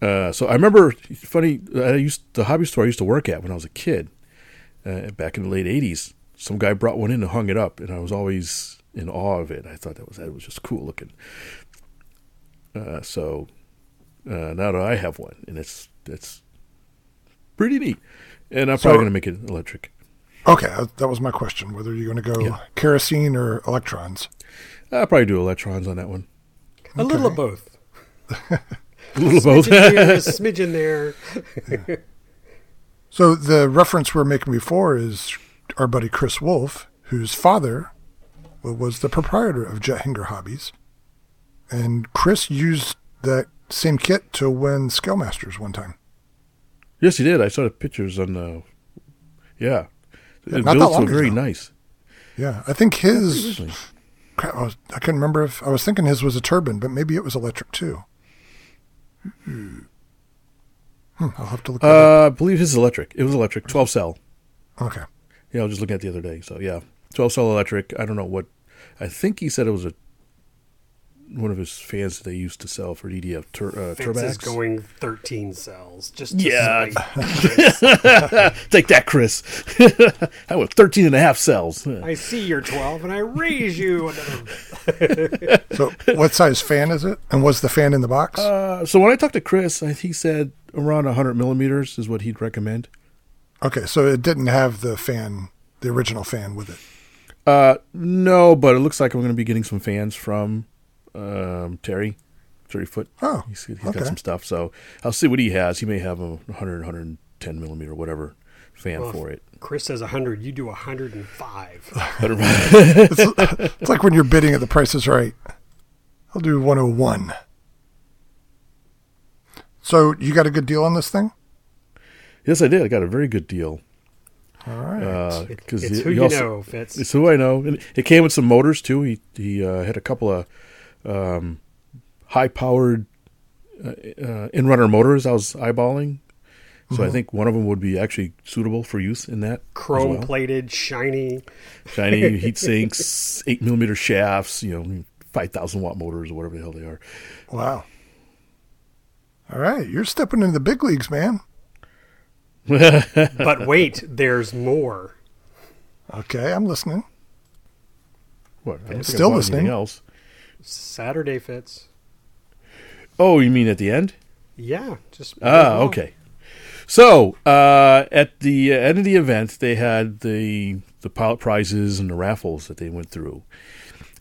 Uh, so I remember, funny, I used the hobby store I used to work at when I was a kid, uh, back in the late '80s. Some guy brought one in and hung it up, and I was always in awe of it. I thought that was that was just cool looking. Uh, so uh, now that I have one, and it's it's pretty neat, and I'm So- probably going to make it electric. Okay. uh, That was my question. Whether you're going to go Yeah. kerosene or electrons. I'll probably do electrons on that one. a little of both. A little both. Smidgen here, a smidgen there. So the reference we're making before is our buddy Chris Wolf, whose father was the proprietor of Jet Hangar Hobbies, and Chris used that same kit to win Scale Masters one time. yes, he did. I saw the pictures on the. Yeah, Yeah, it not that long very ago. nice. Yeah, I think his. Crap, I, was, I couldn't remember if I was thinking his was a turbine, but maybe it was electric too. Hmm, I'll have to look. Uh, I believe his is electric. It was electric, twelve cell. Okay. Yeah, I was just looking at it the other day. So yeah, twelve cell electric. I don't know what. I think he said it was a one of his fans that they used to sell for EDF tur- uh, Fitz is going 13 cells. Just to Yeah. spite. Take that, Chris. I went 13 and a half cells. I see you're 12 and I raise you another. So, what size fan is it? And was the fan in the box? Uh, so when I talked to Chris, I, he said around 100 millimeters is what he'd recommend. okay, so it didn't have the fan, the original fan with it. Uh, no, but it looks like I'm going to be getting some fans from um, Terry, Terry Foot. Oh, he's, he's okay. got some stuff. So I'll see what he has. He may have a 100, 110 millimeter, whatever fan Well, for it. Chris says 100. You do 105. It's, it's like when you're bidding at the Price is Right. I'll do 101. So, you got a good deal on this thing? yes, I did. I got a very good deal. All right. Uh, It- 'cause it's he- who you also- know, Fitz. It's who I know, and it came with some motors too. He he uh, had a couple of um, high powered uh, uh, in runner motors. I was eyeballing, so I think one of them would be actually suitable for use in that Chrome well. plated, shiny. shiny heat sinks, eight millimeter shafts. You know, five thousand watt motors or whatever the hell they are. Wow. All right. You're stepping into the big leagues, man. But wait, there's more. Okay, I'm listening. What? I don't Still listening. Else? Saturday Fitz. Oh, you mean at the end? Yeah, just Ah, okay. So uh, at the end of the event, they had the the pilot prizes and the raffles that they went through,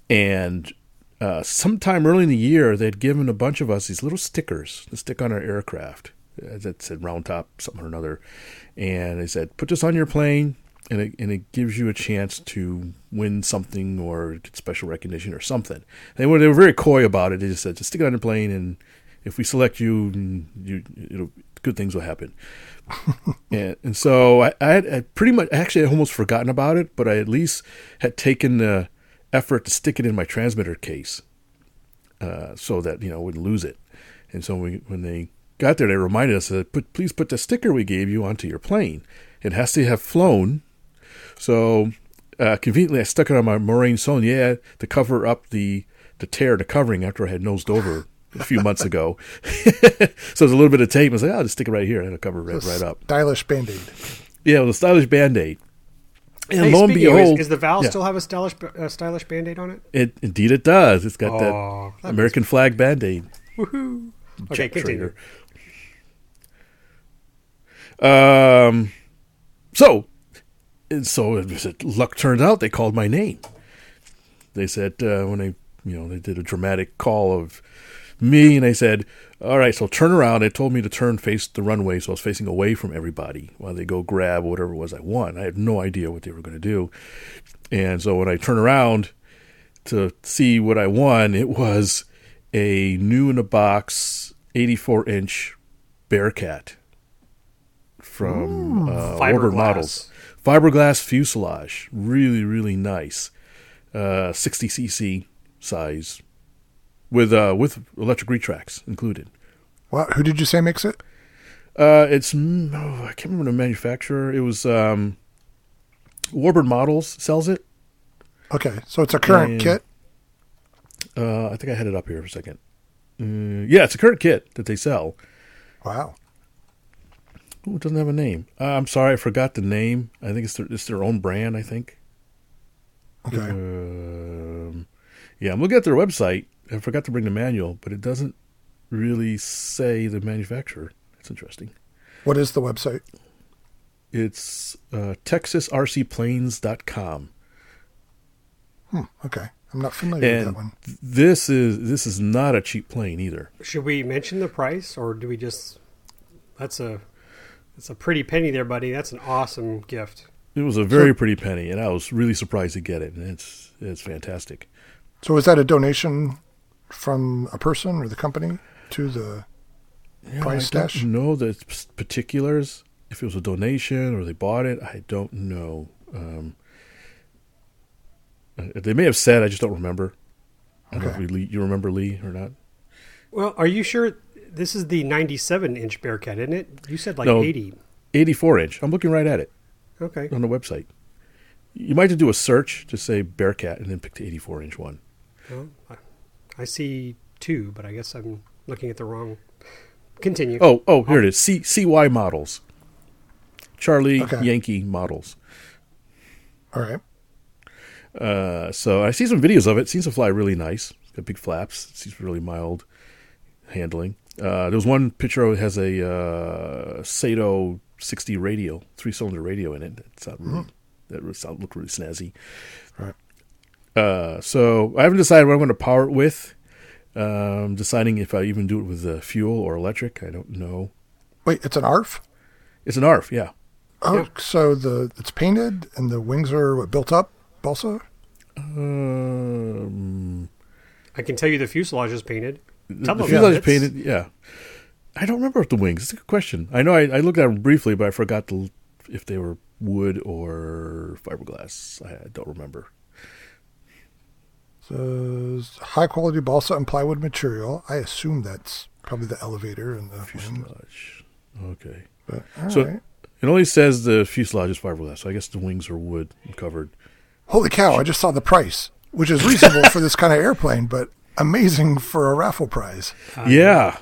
and uh, sometime early in the year, they'd given a bunch of us these little stickers to stick on our aircraft uh, that said round top something or another, and they said put this on your plane. And it, and it gives you a chance to win something or get special recognition or something. They were they were very coy about it. They just said just stick it on your plane, and if we select you, you it'll, good things will happen. and, and so I, I had I pretty much actually I almost forgotten about it, but I at least had taken the effort to stick it in my transmitter case uh, so that you know I wouldn't lose it. And so we, when they got there, they reminded us that put, please put the sticker we gave you onto your plane. It has to have flown. So uh, conveniently, I stuck it on my Morane Saulnier to cover up the the tear, the covering after I had nosed over a few months ago. so there's a little bit of tape. I was like, oh, I'll just stick it right here and it'll cover it right up. Stylish band aid. Yeah, with a stylish band aid. And Hey, lo and behold, is, is the Val yeah. still have a stylish uh, stylish band-aid on it? It indeed it does. It's got Aw, that that American flag band aid. Woohoo! Okay, Jet continue. trader. Um, so, and so luck turned out, they called my name. They said uh, when they, you know, they did a dramatic call of me, and they said, "All right, so turn around." They told me to turn face the runway, so I was facing away from everybody while they go grab whatever it was I won. I had no idea what they were going to do, and so when I turn around to see what I won, it was a new in a box 84 inch Bearcat from uh, Warbird Fiberglass. Models. Fiberglass fuselage. Really, really nice. Uh, 60cc size with uh, with electric retracts included. Wow, who did you say makes it? Uh, it's mm, oh, I can't remember the manufacturer. It was um, Warbird Models sells it. Okay, so it's a current And- kit. Uh, I think I had it up here for a second. Uh, yeah, it's a current kit that they sell. Wow. Ooh, it doesn't have a name. Uh, I'm sorry, I forgot the name. I think it's their, it's their own brand. I think. Okay. Um, yeah, I'm looking at their website. I forgot to bring the manual, but it doesn't really say the manufacturer. That's interesting. What is the website? It's uh, TexasRCPlanes.com. Hmm, okay. I'm not familiar with that one. this is this is not a cheap plane either. Should we mention the price, or do we just? That's a, that's a pretty penny there, buddy. That's an awesome gift. It was a very pretty penny, and I was really surprised to get it. And it's it's fantastic. So was that a donation from a person or the company to the You know, Price I stash? don't know the particulars. If it was a donation or they bought it, I don't know. Um, uh, they may have said. I just don't remember. I don't know if Lee, you remember Lee or not. Well, are you sure this is the 97 inch Bearcat, isn't it? You said like No. 80. 84 inch. I'm looking right at it Okay. on the website. You might have to do a search to say Bearcat and then pick the 84 inch one. Well, I, I see two, but I guess I'm looking at the wrong. Continue. Oh, oh, here it is. C CY models. Charlie Okay. Yankee models. all right. Uh, so I see some videos of it. Seems to fly really nice. It's got big flaps. Seems really mild handling. Uh, there was one picture that has a uh, Saito 60 radial, three cylinder radial in it. It's not really, that really sound, looked really snazzy. Right. Uh, so I haven't decided what I'm going to power it with. Um, deciding if I even do it with uh, fuel or electric. I don't know. Wait, it's an ARF? It's an ARF, yeah. Oh, Yeah. so the it's painted and the wings are what, built up also. Um, I can tell you the fuselage is painted. The, Tell the them. fuselage is painted, yeah. I don't remember if the wings. It's a good question. I know I, I looked at them briefly, but I forgot to, if they were wood or fiberglass. I, I don't remember. Says high quality balsa and plywood material. I assume that's probably the elevator and the wings. Fuselage. Okay. But all So- right. It only says the fuselage is fiberglass, so I guess the wings are wood covered. Holy cow! I just saw the price, which is reasonable for this kind of airplane, but amazing for a raffle prize. Uh, yeah.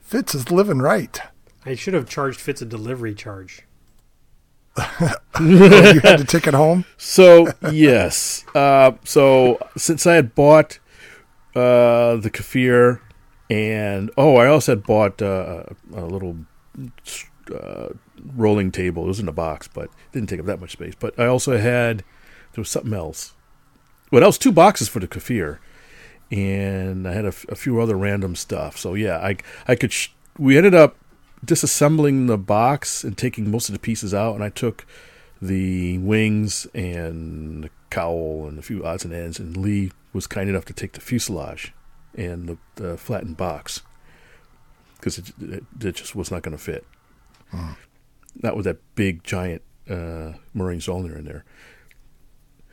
Fitz is living right. I should have charged Fitz a delivery charge. you had to take it home. So yes, uh, so since I had bought uh, the Kfir, and oh, I also had bought uh, a little uh, rolling table. It was in a box, but didn't take up that much space. But I also had there was something else. Well, that was two boxes for the Kfir, and I had a, f- a few other random stuff. So yeah, I I could. Sh- we ended up disassembling the box and taking most of the pieces out, and I took the wings and the cowl and a few odds and ends, and Lee was kind enough to take the fuselage and the, the flattened box because it, it, it just was not going to fit. Not with that big giant uh, Morane Saulnier in there.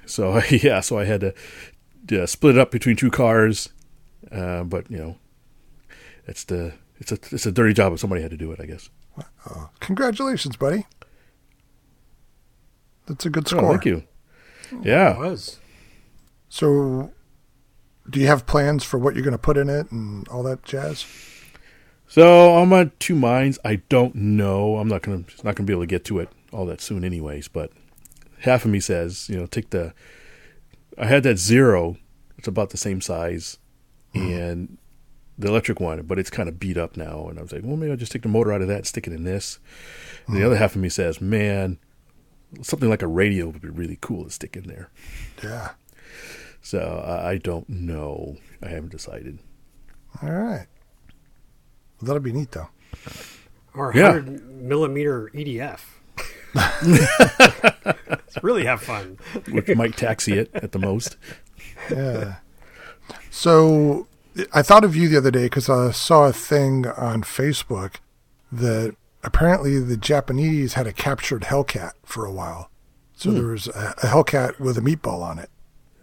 So yeah, so I had to uh, split it up between two cars, uh, but you know, it's the it's a it's a dirty job but somebody had to do it, I guess. Uh, congratulations, buddy. That's a good Oh, score. thank you. Yeah, It was. So, do you have plans for what you're going to put in it and all that jazz? So I'm on two minds. I don't know. I'm not gonna not gonna be able to get to it all that soon, anyways. But half of me says, you know, take the. I had that zero. It's about the same size, mm-hmm. and the electric one, but it's kind of beat up now. And I was like, well, maybe I'll just take the motor out of that and stick it in this. And the mm-hmm. other half of me says, man, something like a radial would be really cool to stick in there. Yeah. So I I don't know. I haven't decided. All right. Well, that'll be neat, though. Or Yeah. 100 millimeter EDF. Really have fun. Which might taxi it at the most. Yeah. so, I thought of you the other day because I saw a thing on Facebook that apparently the Japanese had a captured Hellcat for a while. So there was a, a Hellcat with a meatball on it.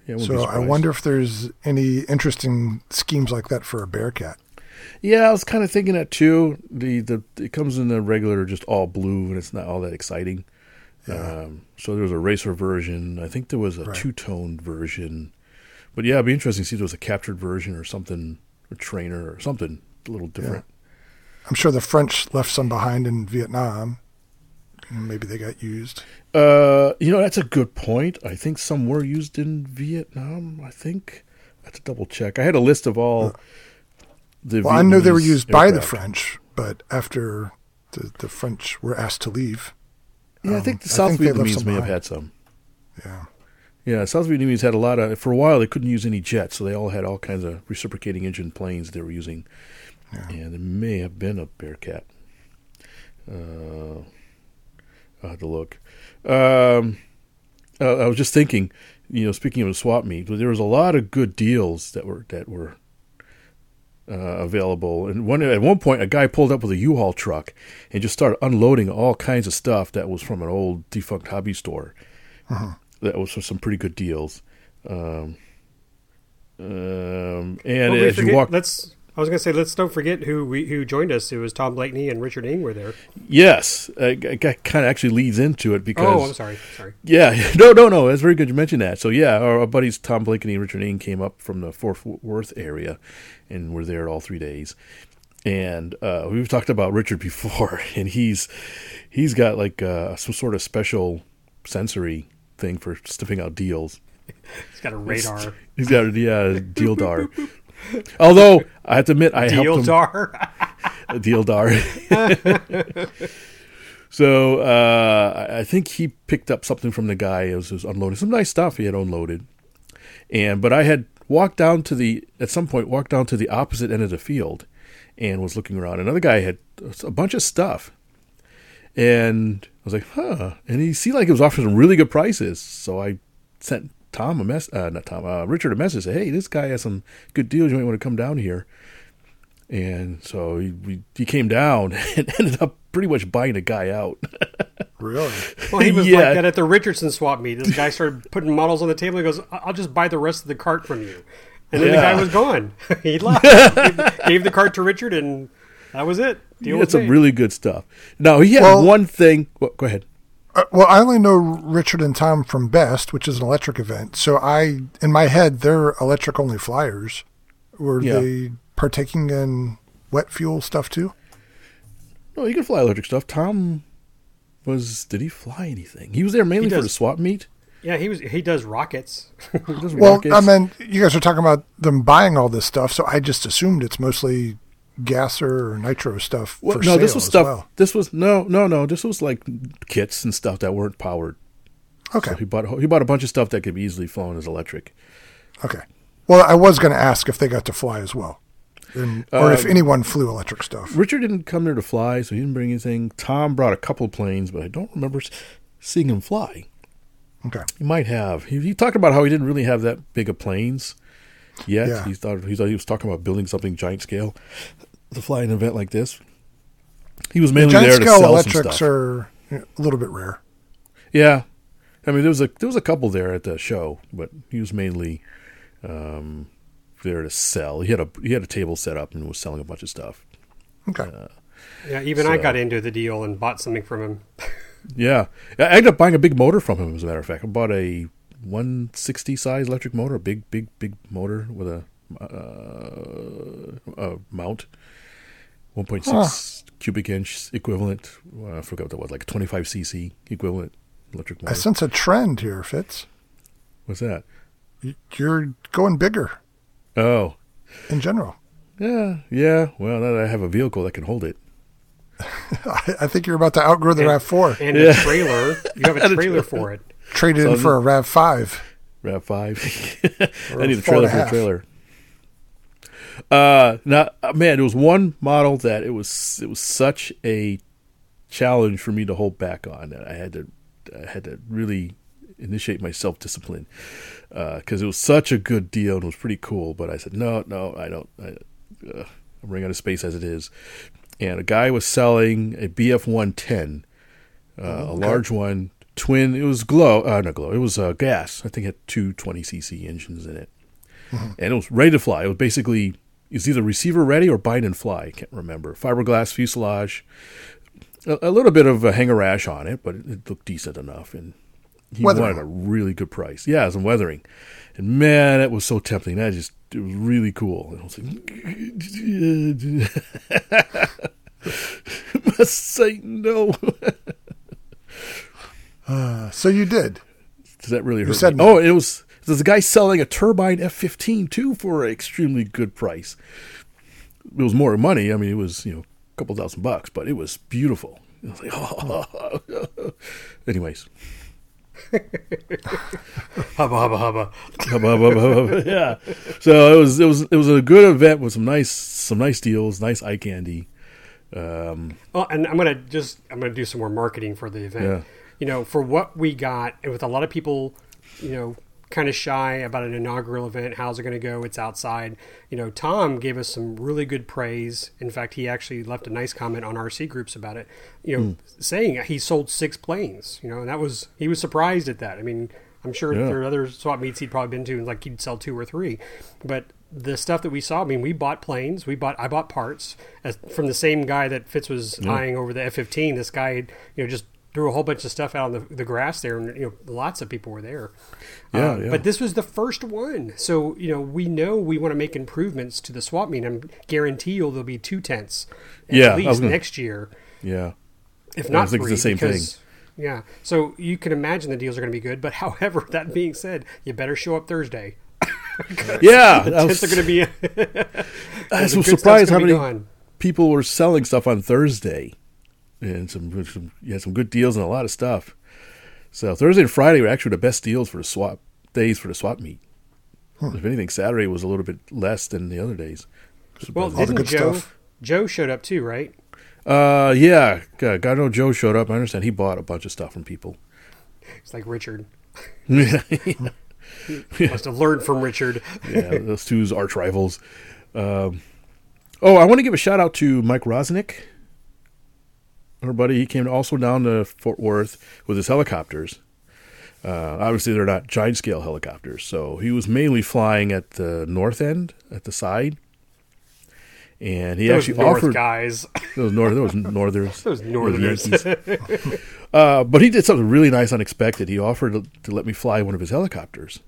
Yeah, So I wonder if there's any interesting schemes like that for a Bearcat. Yeah, I was kind of thinking that too. The the it comes in the regular, just all blue, and it's not all that exciting. Um, so there was a racer version. I think there was a Right. two tone version. But yeah, it'd be interesting to see if there was a captured version or something, a trainer or something a little different. I'm sure the French left some behind in Vietnam. Maybe they got used. Uh, you know, that's a good point. I think some were used in Vietnam. I think I have to double check. I had a list of all the. Well, I know they were Vietnamese used by the. French, but after the, the French were asked to leave, Yeah, I Um, think the South think Vietnamese may have had some. yeah. Yeah, South Vietnamese had a lot of. For a while, they couldn't use any jets, so they all had all kinds of reciprocating engine planes they were using, Yeah. and it may have been a Bearcat. Uh, I'll have to look. Um, uh, I was just thinking, you know, speaking of swap meet, there was a lot of good deals that were that were uh, available. And one at one point, a guy pulled up with a U-Haul truck and just started unloading all kinds of stuff that was from an old defunct hobby store. That was for some pretty good deals. Um, um, and as you walk, let's. I was going to say, let's don't forget who we, who joined us. It was Tom Blakeney and Richard Ing were there. yes, uh, it kind of actually leads into it because Oh, I'm sorry. Sorry. Yeah, no, no, no. That's very good you mentioned that. So yeah, our, our buddies Tom Blakeney and Richard Ing came up from the Fort Worth area, and were there all three days. And uh, we've talked about Richard before, and he's he's got like uh, some sort of special sensory thing for sniffing out deals. He's got a radar. He's got a yeah, deal dar. Although I have to admit, I helped him Deodar. deal dar. so uh, I- think he picked up something from the guy. It was, it was unloading some nice stuff he had unloaded, and but I had walked down to the at some point walked down to the opposite end of the field and was looking around. Another guy had a bunch of stuff, and was like, huh. And he seemed like he was offering some really good prices. So I sent Tom a mess, uh, not Tom, uh, Richard a message. Say, hey, this guy has some good deals. You might want to come down here. And so he, we, he came down and ended up pretty much buying a guy out. Really? Well, he was Yeah. like that at the Richardson swap meet. This guy started putting models on the table. He goes, "I- "I'll just buy the rest of the cart from you," and then the guy was gone. he left, gave, gave the cart to Richard, and that was it. He Deal had some made. really good stuff. Now, he had Well- one thing. Well, go ahead. Uh, well, I only know Richard and Tom from Best, which is an electric event. So I, in my head, they're electric only flyers. Were Yeah. they partaking in wet fuel stuff too? No, he could fly electric stuff. Tom was. Did he fly anything? He was there mainly for the swap meet. Yeah, he was. He does rockets. He does Well, rockets. I mean, you guys are talking about them buying all this stuff, so I just assumed it's mostly gasser or nitro stuff Well, no, this was as stuff. well. This was no, no, no. This was like kits and stuff that weren't powered. Okay. So he bought he bought a bunch of stuff that could be easily flown as electric. Okay. Well, I was going to ask if they got to fly as well, and, or if Uh, anyone flew electric stuff. Richard didn't come there to fly, so he didn't bring anything. Tom brought a couple planes, but I don't remember seeing him fly. Okay. He might have. He, he talked about how he didn't really have that big of planes yet. Yeah. He thought he thought he was talking about building something giant scale to fly an event like this. He was mainly Giant there to scale sell some electrics stuff. are a little bit rare. Yeah, I mean there was a there was a couple there at the show, but he was mainly um, there to sell. He had a he had a table set up and was selling a bunch of stuff. Okay. Yeah, even I got into the deal and bought something from him. Yeah, I I ended up buying a big motor from him. As a matter of fact, I bought a 160 size electric motor, a big, big, big motor with a, uh, a mount, 1.6 cubic inch equivalent. Uh, I forgot what that was, like 25 cc equivalent electric I sense a trend here, Fitz. What's that? You're going bigger Oh, in general. yeah, yeah. Well, now that I have a vehicle that can hold it. I, I think you're about to outgrow the And- Rav Four. And Yeah. a trailer. You have a trailer for it. Traded So in for a Rav Five. Rav five. I need a trailer for a trailer. Uh, now, uh, man, it was one model that it was it was such a challenge for me to hold back on that I had to I had to really initiate my self discipline because it was such a good deal and it was pretty cool. But I said no, no, I don't. I, uh, I'm running out of space as it is. And a guy was selling a BF 110, uh, a large one, twin. It was glow, uh, not glow. It was uh, gas. I think it had two 20 cc engines in it, and it was ready to fly. It was basically was either receiver ready or bind and fly. I can't remember. Fiberglass fuselage, a, a little bit of a hangar rash on it, but it, it looked decent enough. And he Weathering. wanted a really good price. Yeah, some weathering, and man, it was so tempting. That just it was really cool. And I was like, must say no. Uh, so you did. Does that really hurt? said me? no. Oh, it was. There's a guy selling a turbine F-15 too for an extremely good price. It was more money. I mean, it was you know a couple thousand bucks, but it was beautiful. Was like, oh. Anyways, Hubba hubba hubba. yeah. So it was it was it was a good event with some nice some nice deals, nice eye candy. Um, Oh, and I'm gonna just I'm gonna do some more marketing for the event. Yeah. You know, for what we got, and with a lot of people, you know, kind of shy about an inaugural event. How's it going to go? It's outside. You know, Tom gave us some really good praise. In fact, he actually left a nice comment on RC groups about it. You know, hmm. saying he sold six planes. You know, and that was he was surprised at that. I mean, I'm sure Yeah. there are other swap meets he'd probably been to, and like he'd sell two or three, but the stuff that we saw, I mean, we bought planes, we bought, I bought parts as, from the same guy that Fitz was eyeing over the F-15. This guy, you know, just threw a whole bunch of stuff out on the, the grass there, and you know, lots of people were there. Yeah, Um, yeah. But this was the first one, so you know, we know we want to make improvements to the swap meet. and guarantee you there'll be two tents at Yeah, I least gonna- next year, yeah. if I not think it's three. the same thing. because, Yeah, so you can imagine the deals are going to be good. But however, that being said, you better show up Thursday. Yeah, The I tents was, are going to be. I was the good stuff's surprised how many people were selling stuff on Thursday, and some, some you had some good deals and a lot of stuff. So Thursday and Friday were actually the best deals for the swap days for the swap meet. If anything, Saturday was a little bit less than the other days. Well, didn't good Joe? stuff. Joe showed up too, right? Uh, yeah, God, God know Joe showed up. I understand he bought a bunch of stuff from people. It's like Richard. yeah, Must have learned from Richard. Yeah, those two's arch rivals. Um, oh, I want to give a shout out to Mike Rosnick. Our buddy, he came also down to Fort Worth with his helicopters. Uh, obviously, they're not giant scale helicopters, so he was mainly flying at the north end, at the side, and he Those actually North offered guys. those north, those northers, Those Northerners. Uh, but he did something really nice, unexpected. He offered to, to let me fly one of his helicopters,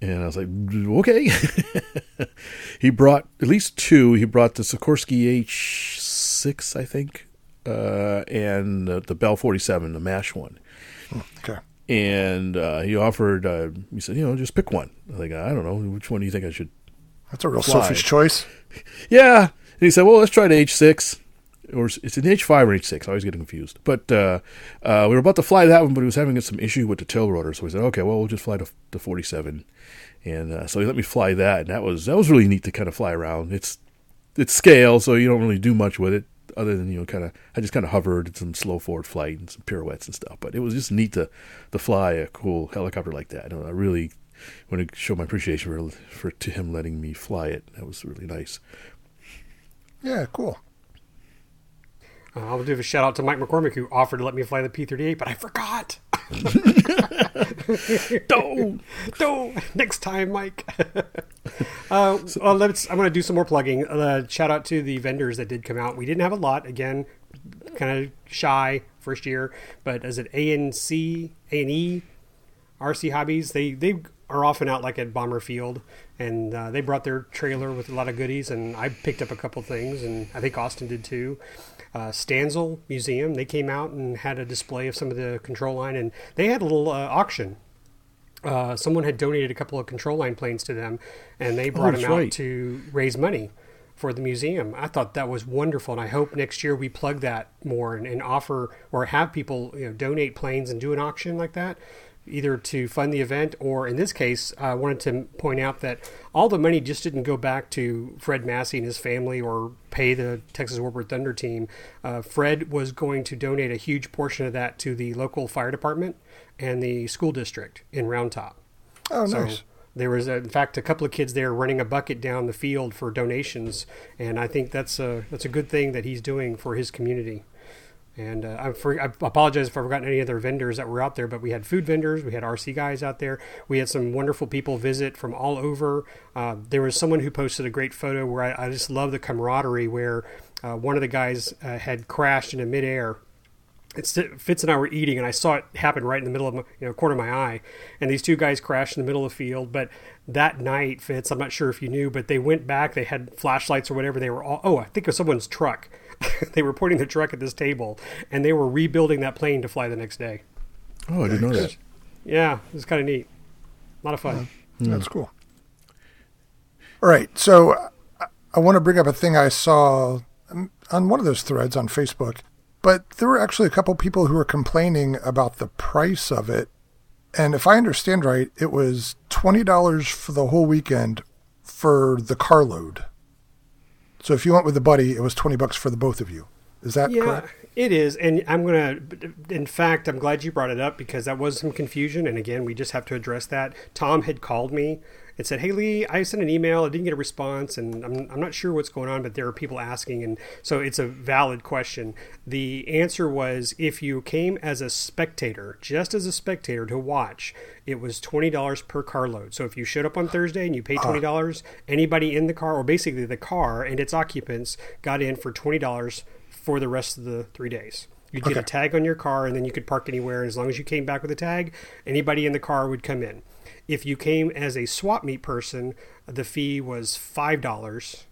and I was like, okay. he brought at least two. He brought the Sikorsky H six, I think, uh, and the, the Bell forty seven, the Mash one. Okay. And uh, he offered. Uh, he said, you know, just pick one. I like, I don't know, which one do you think I should That's a real Fly. Sophie's choice. yeah. And he said, well, let's try the H6. Or it's an H5 or H6. I always get confused. But uh, uh, we were about to fly that one, but he was having some issue with the tail rotor. So we said, okay, well, we'll just fly the, the 47. And uh, so he let me fly that, and that was that was really neat to kind of fly around. It's it's scale, so you don't really do much with it other than you know kind of I just kind of hovered did some slow forward flight and some pirouettes and stuff. But it was just neat to to fly a cool helicopter like that. And I really want to show my appreciation for for to him letting me fly it. That was really nice. Yeah, cool. Uh, I'll do a shout out to Mike McCormick who offered to let me fly the P thirty eight, but I forgot. don't, don't. Next time, Mike. uh, well, let's. I'm going to do some more plugging. Uh, shout out to the vendors that did come out. We didn't have a lot. Again, kind of shy first year, but as it ANC, A and E, RC Hobbies, they they are often out like at Bomber Field, and uh, they brought their trailer with a lot of goodies, and I picked up a couple things, and I think Austin did too uh, Stanzel Museum. They came out and had a display of some of the control line, and they had a little uh, auction. Uh, someone had donated a couple of control line planes to them, and they brought Oh, them out right. to raise money for the museum. I thought that was wonderful, and I hope next year we plug that more and, and offer or have people you know donate planes and do an auction like that, either to fund the event or in this case, I wanted to point out that all the money just didn't go back to Fred Massey and his family or pay the Texas Warbird Thunder team. Uh, Fred was going to donate a huge portion of that to the local fire department and the school district in Round Top. Oh, So nice. there was, a, in fact, a couple of kids there running a bucket down the field for donations, and I think that's a that's a good thing that he's doing for his community. And uh, I, for, I apologize if I've forgotten any other vendors that were out there, but we had food vendors, we had RC guys out there, we had some wonderful people visit from all over. Uh, there was someone who posted a great photo where I, I just love the camaraderie, where uh, one of the guys uh, had crashed into midair it's Fitz and I were eating, and I saw it happen right in the middle of my, you know, corner of my eye. And these two guys crashed in the middle of the field. But that night, Fitz, I'm not sure if you knew, but they went back. They had flashlights or whatever. They were all, oh, I think it was someone's truck. they were pointing the truck at this table, and they were rebuilding that plane to fly the next day. Oh, I didn't know that. Yeah, it was kind of neat. A lot of fun. That's cool. All right. So I, I want to bring up a thing I saw um, on one of those threads on Facebook, but there were actually a couple people who were complaining about the price of it. And if I understand right, it was $20 for the whole weekend for the carload. So if you went with a buddy, it was 20 bucks for the both of you. Is that Yeah, correct? it is. And I'm going to, in fact, I'm glad you brought it up because that was some confusion. And again, we just have to address that. Tom had called me and said, Hey, Lee, I sent an email. I didn't get a response. And I'm, I'm not sure what's going on, but there are people asking. And so it's a valid question. The answer was if you came as a spectator, just as a spectator to watch, it was $20 per carload. So if you showed up on Thursday and you paid $20, ah. anybody in the car, or basically the car and its occupants, got in for $20 for the rest of the three days. You'd get a tag on your car, and then you could park anywhere. And as long as you came back with a tag, anybody in the car would come in. If you came as a swap meet person, the fee was five dollars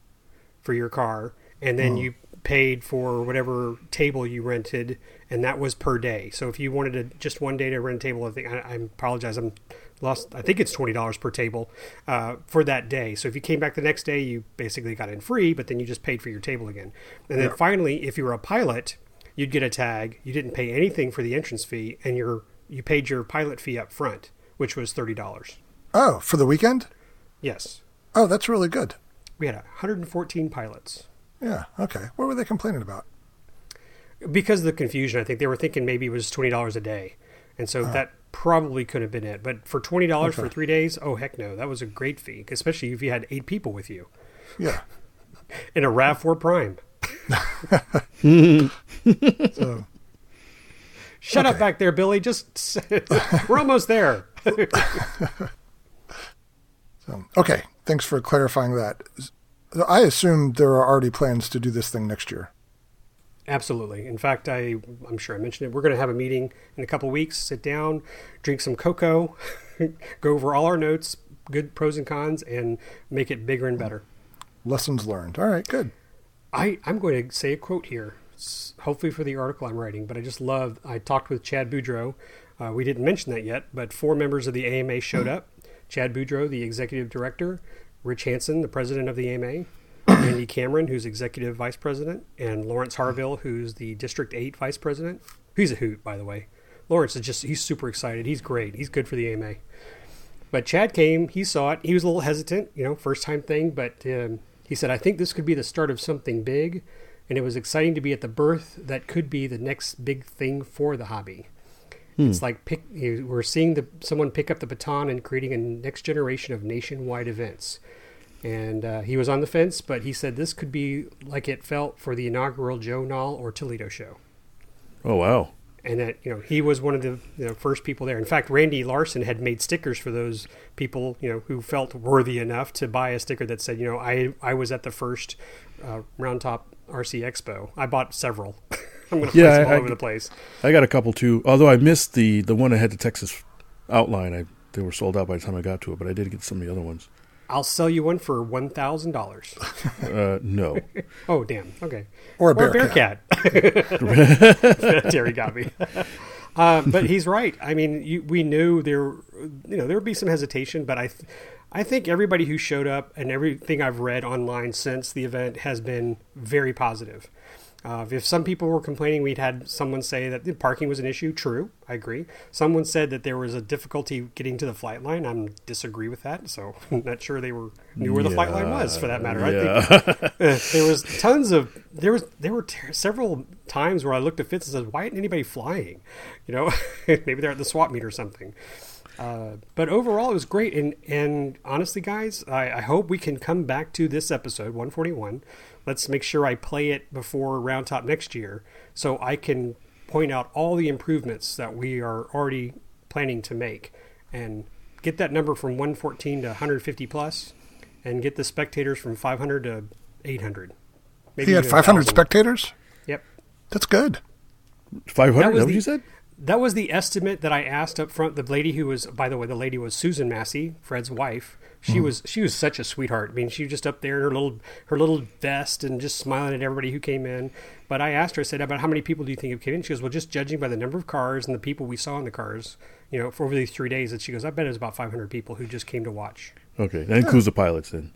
for your car, and then you paid for whatever table you rented, and that was per day. So if you wanted to just one day to rent a table, I think I, I apologize, I'm lost. I think it's twenty dollars per table uh, for that day. So if you came back the next day, you basically got in free, but then you just paid for your table again. And then finally, if you were a pilot, you'd get a tag. You didn't pay anything for the entrance fee, and your you paid your pilot fee up front, which was thirty dollars. Oh, for the weekend? Yes, Oh, that's really good. we had 114 pilots. Yeah. Okay. What were they complaining about? because of the confusion, I think they were thinking maybe it was twenty dollars a day, and so uh-huh. that probably could have been it. But for twenty dollars for three days, oh heck no, that was a great fee, especially if you had eight people with you Yeah. in a Rav Four Prime. So Shut up back there, Billy. Just we're almost there. So, okay, thanks for clarifying that. I assume there are already plans to do this thing next year. Absolutely. In fact, I I'm sure I mentioned it. We're going to have a meeting in a couple weeks. Sit down, drink some cocoa, go over all our notes, good pros and cons, and make it bigger and better. Lessons learned. All right, good. I, I'm going to say a quote here, hopefully for the article I'm writing, but I just love. I talked with Chad Boudreau. Uh, we didn't mention that yet, but four members of the AMA showed up Chad Boudreau, the executive director, Rich Hansen, the president of the AMA, Andy Cameron, who's executive vice president, and Lawrence Harville, who's the District 8 vice president. He's a hoot, by the way. Lawrence is just, he's super excited. He's great. He's good for the AMA. But Chad came, he saw it. He was a little hesitant, you know, first time thing, but um, he said, I think this could be the start of something big. And it was exciting to be at the birth that could be the next big thing for the hobby. It's like pick, we're seeing the, someone pick up the baton and creating a next generation of nationwide events. And uh, he was on the fence, but he said this could be like it felt for the inaugural Joe Nall or Toledo show Oh wow. and that you know he was one of the you know, first people there. In fact, Randy Larson had made stickers for those people you know who felt worthy enough to buy a sticker that said you know I I was at the first uh, Round Top RC Expo. I bought several. I'm going to Yeah, them all I- over the place. I got a couple too. Although I missed the the one that had the Texas outline. I they were sold out by the time I got to it, but I did get some of the other ones. I'll sell you one for one thousand dollars. Uh, no. Oh damn. Okay. Or a Or bear a bear cat. Terry got me. Uh, but he's right. I mean, you, we knew there, you know, there would be some hesitation, but I, th- I think everybody who showed up and everything I've read online since the event has been very positive. Uh, if some people were complaining, we'd had someone say that the parking was an issue. True, I agree. Someone said that there was a difficulty getting to the flight line. I disagree with that. So I'm not sure they were knew where the flight line was for that matter. I think uh, there was tons of there was there were ter- several times where I looked at Fitz and said, "Why isn't anybody flying?" You know, maybe they're at the swap meet or something. Uh, but overall, it was great, and and honestly, guys, I, I hope we can come back to this episode 141. Let's make sure I play it before Roundtop next year, so I can point out all the improvements that we are already planning to make, and get that number from 114 to 150 plus, and get the spectators from 500 to 800. Maybe He had 500 1,000. spectators. Yep. That's good. 500, That was That what the- you said? That was the estimate that I asked up front. The lady who was, by the way, the lady was Susan Massey, Fred's wife. She hmm. was she was such a sweetheart. I mean, she was just up there in her little her little vest and just smiling at everybody who came in. But I asked her, I said, about how many people do you think have came in? She goes, well, just judging by the number of cars and the people we saw in the cars, you know, for over these three days. And she goes, I bet it was about 500 people who just came to watch. Okay, that includes the pilots then.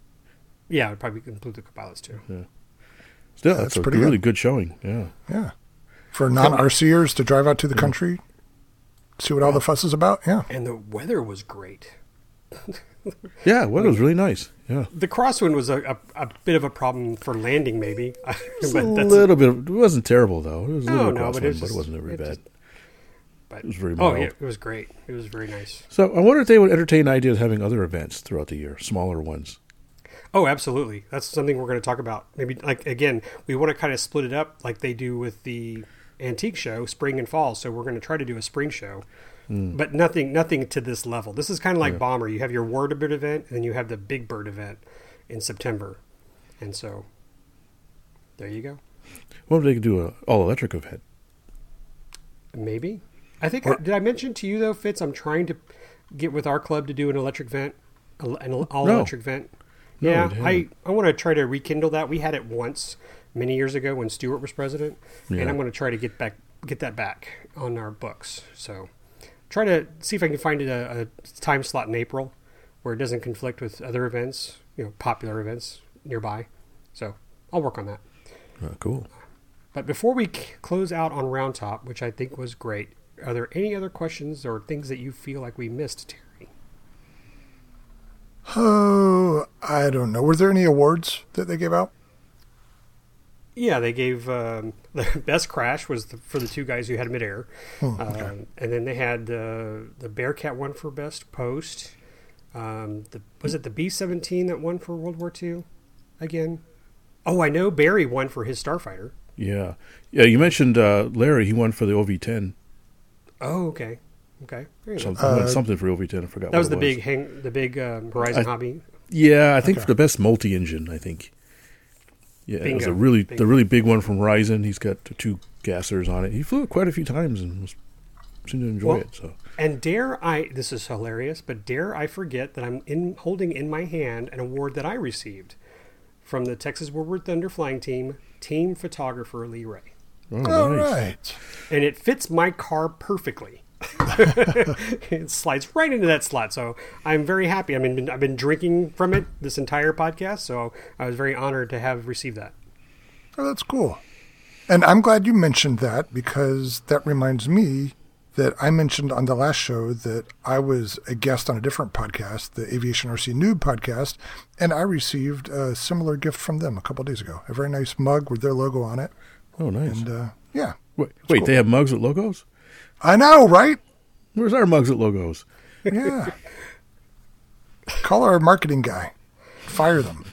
Yeah, it would probably include the pilots too. Yeah, still, that's, That's a pretty really good. good showing. Yeah. Yeah. For non RCers to drive out to the country, see what all the fuss is about. Yeah. And the weather was great. Yeah, well, it was really nice. Yeah. The crosswind was a, a, a bit of a problem for landing, maybe. A little bit. It wasn't terrible though. It was a little no, crosswind, but it was, but it wasn't very it bad. just- but It was very oh yeah, it was great. It was very nice. So I wonder if they would entertain the idea of having other events throughout the year, smaller ones. Oh, absolutely. That's something we're going to talk about. Maybe like again, we want to kind of split it up like they do with the antique show, spring and fall. So we're going to try to do a spring show, Mm. but nothing, nothing to this level. This is kind of like Bomber. You have your Warbird event, and then you have the Big Bird event in September, and so there you go. What if they could do a all electric event? Maybe. I think did I mention to you though, Fitz? I'm trying to get with our club to do an electric vent, an all No. electric vent. No, yeah, I. I want to try to rekindle that. We had it once many years ago when Stewart was president, Yeah. and I'm going to try to get back get that back on our books. So try to see if I can find a, a time slot in April where it doesn't conflict with other events, you know, popular events nearby. So I'll work on that. Uh, cool. But before we c- close out on Round Top, which I think was great, are there any other questions or things that you feel like we missed, Terry? Oh, I don't know. Were there any awards that they gave out? Yeah, they gave um, the best crash was the, for the two guys who had midair, Oh, okay. um, and then they had the the Bearcat one for best post. Um, the, was it the B seventeen that won for World War II? Again, oh, I know Barry won for his Starfighter. Yeah, yeah. You mentioned uh, Larry. He won for the OV10. Oh, okay, okay. There you go. Some, he won something for OV10. I forgot. that was what the it big hang, the big um, Horizon I- hobby. Yeah, I think Okay. for the best multi-engine. I think. Yeah, it was a really Bingo. the really big one from Horizon. He's got two gassers on it. He flew it quite a few times and was seemed to enjoy Well, it. So And dare I, this is hilarious, but dare I forget that I'm in holding in my hand an award that I received from the Texas Warbird Thunder Flying Team, team photographer Lee Ray. oh, All nice. right. And it fits my car perfectly. it slides right into that slot. So I'm very happy. I mean, I've been drinking from it this entire podcast, so I was very honored to have received that. Oh, that's cool. And I'm glad you mentioned that because that reminds me that I mentioned on the last show that I was a guest on a different podcast, the Aviation RC Noob podcast, and I received a similar gift from them a couple days ago. A very nice mug with their logo on it. Oh, nice. And uh, yeah. wait, wait cool. they have mugs with logos? I know, right? Where's our mugs with logos? Yeah. Call our marketing guy. Fire them.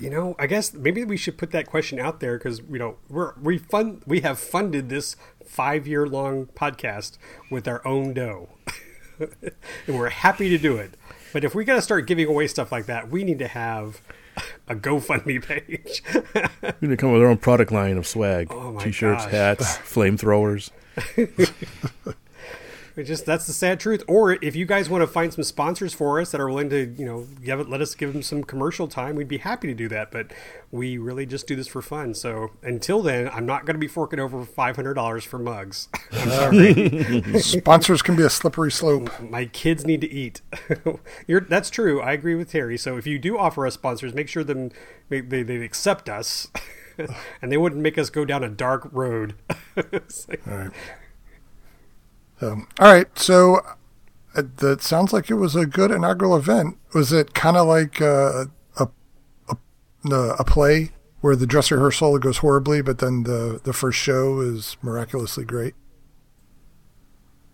You know, I guess maybe we should put that question out there because you know we're we fund we have funded this five year long podcast with our own dough, and we're happy to do it. But if we got to start giving away stuff like that, we need to have a GoFundMe page. We need to come with our own product line of swag: Oh t-shirts, gosh. hats, flamethrowers. It just that's the sad truth. Or if you guys want to find some sponsors for us that are willing to, you know, give it, let us give them some commercial time, we'd be happy to do that. But we really just do this for fun. So until then, I'm not going to be forking over five hundred dollars for mugs. I'm sorry. Sponsors can be a slippery slope. My kids need to eat. You're, that's true. I agree with Terry. So if you do offer us sponsors, make sure them they, they, they accept us, and they wouldn't make us go down a dark road. Like- All right. Um, all right. So uh, that sounds like it was a good inaugural event. Was it kind of like uh, a, a a play where the dress rehearsal goes horribly, but then the the first show is miraculously great?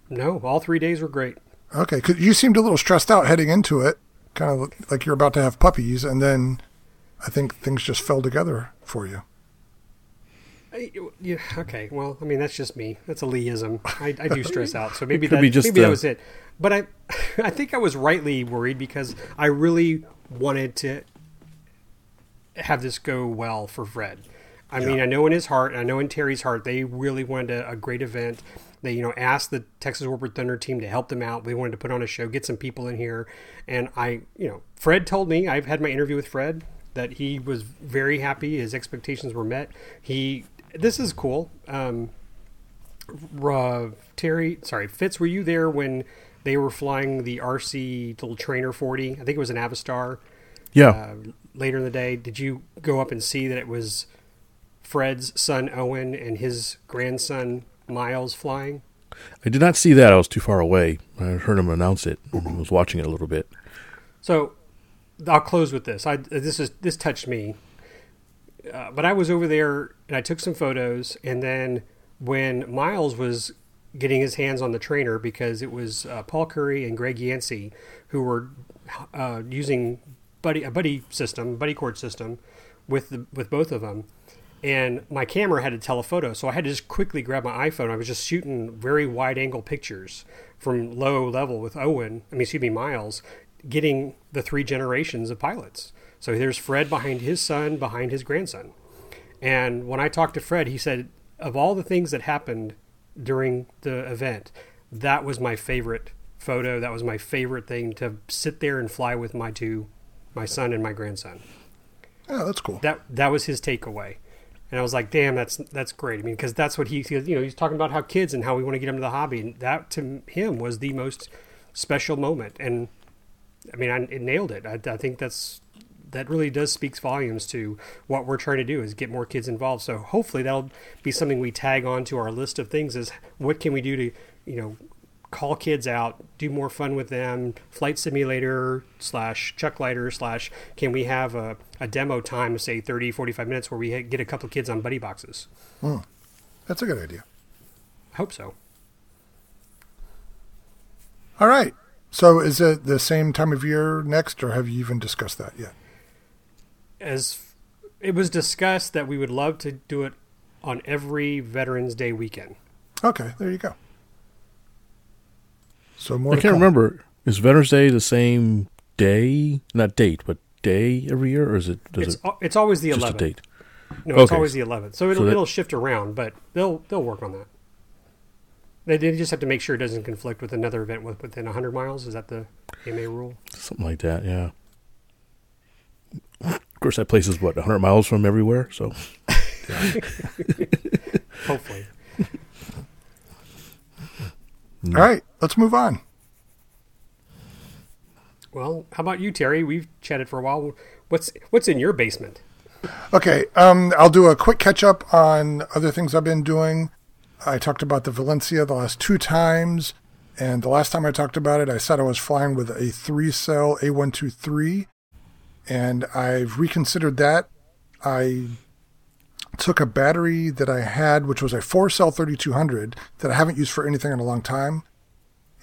no, all three days were great. Okay, 'cause you seemed a little stressed out heading into it, kind of like you're about to have puppies, and then I think things just fell together for you. I- Yeah, okay. Well, I mean, that's just me. That's a Leeism. I, I do stress out, so maybe that maybe the- that was it. But I, I think I was rightly worried because I really wanted to have this go well for Fred. I mean, I know in his heart, I know in Terry's heart, they really wanted a, a great event. They, you know, asked the Texas Warbird Thunder team to help them out. They wanted to put on a show, get some people in here, and I, you know, Fred told me I've had my interview with Fred that he was very happy. His expectations were met. He, this is cool. Um, uh, Terry, sorry, Fitz, were you there when they were flying the RC little trainer 40? I think it was an Avistar Yeah, uh, later in the day. Did you go up and see that it was Fred's son Owen and his grandson Miles flying? I did not see that. I was too far away. I heard him announce it I was watching it a little bit. So I'll close with this. I this is this touched me, uh, but I was over there and I took some photos, and then when Miles was getting his hands on the trainer because it was uh, Paul Curry and Greg Yancey who were uh, using buddy a buddy system, buddy cord system, with the with both of them. And my camera had a telephoto, so I had to just quickly grab my iPhone. I was just shooting very wide angle pictures from low level with Owen. I mean, excuse me, Miles, getting the three generations of pilots. So there's Fred behind his son, behind his grandson. And when I talked to Fred, he said, of all the things that happened during the event, that was my favorite photo. That was my favorite thing to sit there and fly with my two, my son and my grandson. Oh, that's cool. That that was his takeaway. And I was like, "Damn, that's that's great." I mean, because that's what he, you know, he's talking about how kids and how we want to get them to the hobby, and that to him was the most special moment. And I mean, I, it nailed it. I, I think that's that really does speaks volumes to what we're trying to do is get more kids involved. So hopefully that'll be something we tag on to our list of things is what can we do to, you know, call kids out, do more fun with them, flight simulator slash chuck glider slash can we have a, a demo time of say 30, 45 minutes where we get a couple of kids on buddy boxes. Hmm. That's a good idea. I hope so. All right. So is it the same time of year next, or have you even discussed that yet? As it was discussed that we would love to do it on every Veterans Day weekend. Okay, there you go. So more. I can't come. remember. Is Veterans Day the same day? Not date, but day every year, or is it? Does It's it it's always the 11th. date? No, it's always the 11th. So it'll So that- it'll shift around, but they'll they'll work on that. They, they just have to make sure it doesn't conflict with another event with, within 100 miles. Is that the AMA rule? Something like that. Yeah. Of course, that place is what 100 miles from everywhere. So Hopefully. All right, let's move on. Well, how about you, Terry? We've chatted for a while. What's what's in your basement? Okay, um, I'll do a quick catch up on other things I've been doing. I talked about the Valencia the last two times, and the last time I talked about it, I said I was flying with a three cell A123, and I've reconsidered that. I took a battery that I had, which was a four cell 3200 that I haven't used for anything in a long time,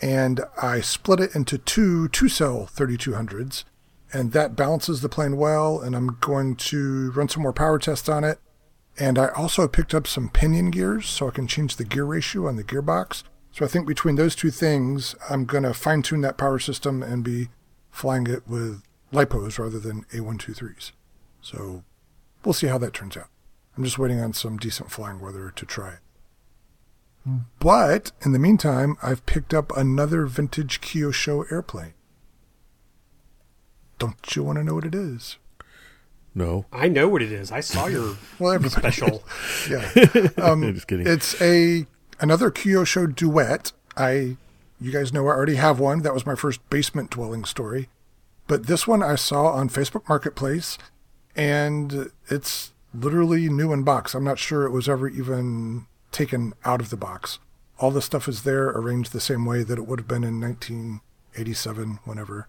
and I split it into two two cell 3200s and that balances the plane well. And I'm going to run some more power tests on it. And I also picked up some pinion gears so I can change the gear ratio on the gearbox. So I think between those two things, I'm going to fine tune that power system and be flying it with LiPos rather than A123s. So we'll see how that turns out. I'm just waiting on some decent flying weather to try it. But in the meantime, I've picked up another vintage Kyosho airplane. Don't you want to know what it is? No. I know what it is. I saw your Well, everybody- special. Yeah. Um, Just kidding. It's a another Kyosho duet. I, you guys know I already have one. That was my first basement dwelling story. But this one I saw on Facebook Marketplace, and it's literally new in box. I'm not sure it was ever even taken out of the box. All the stuff is there, arranged the same way that it would have been in 1987, whenever.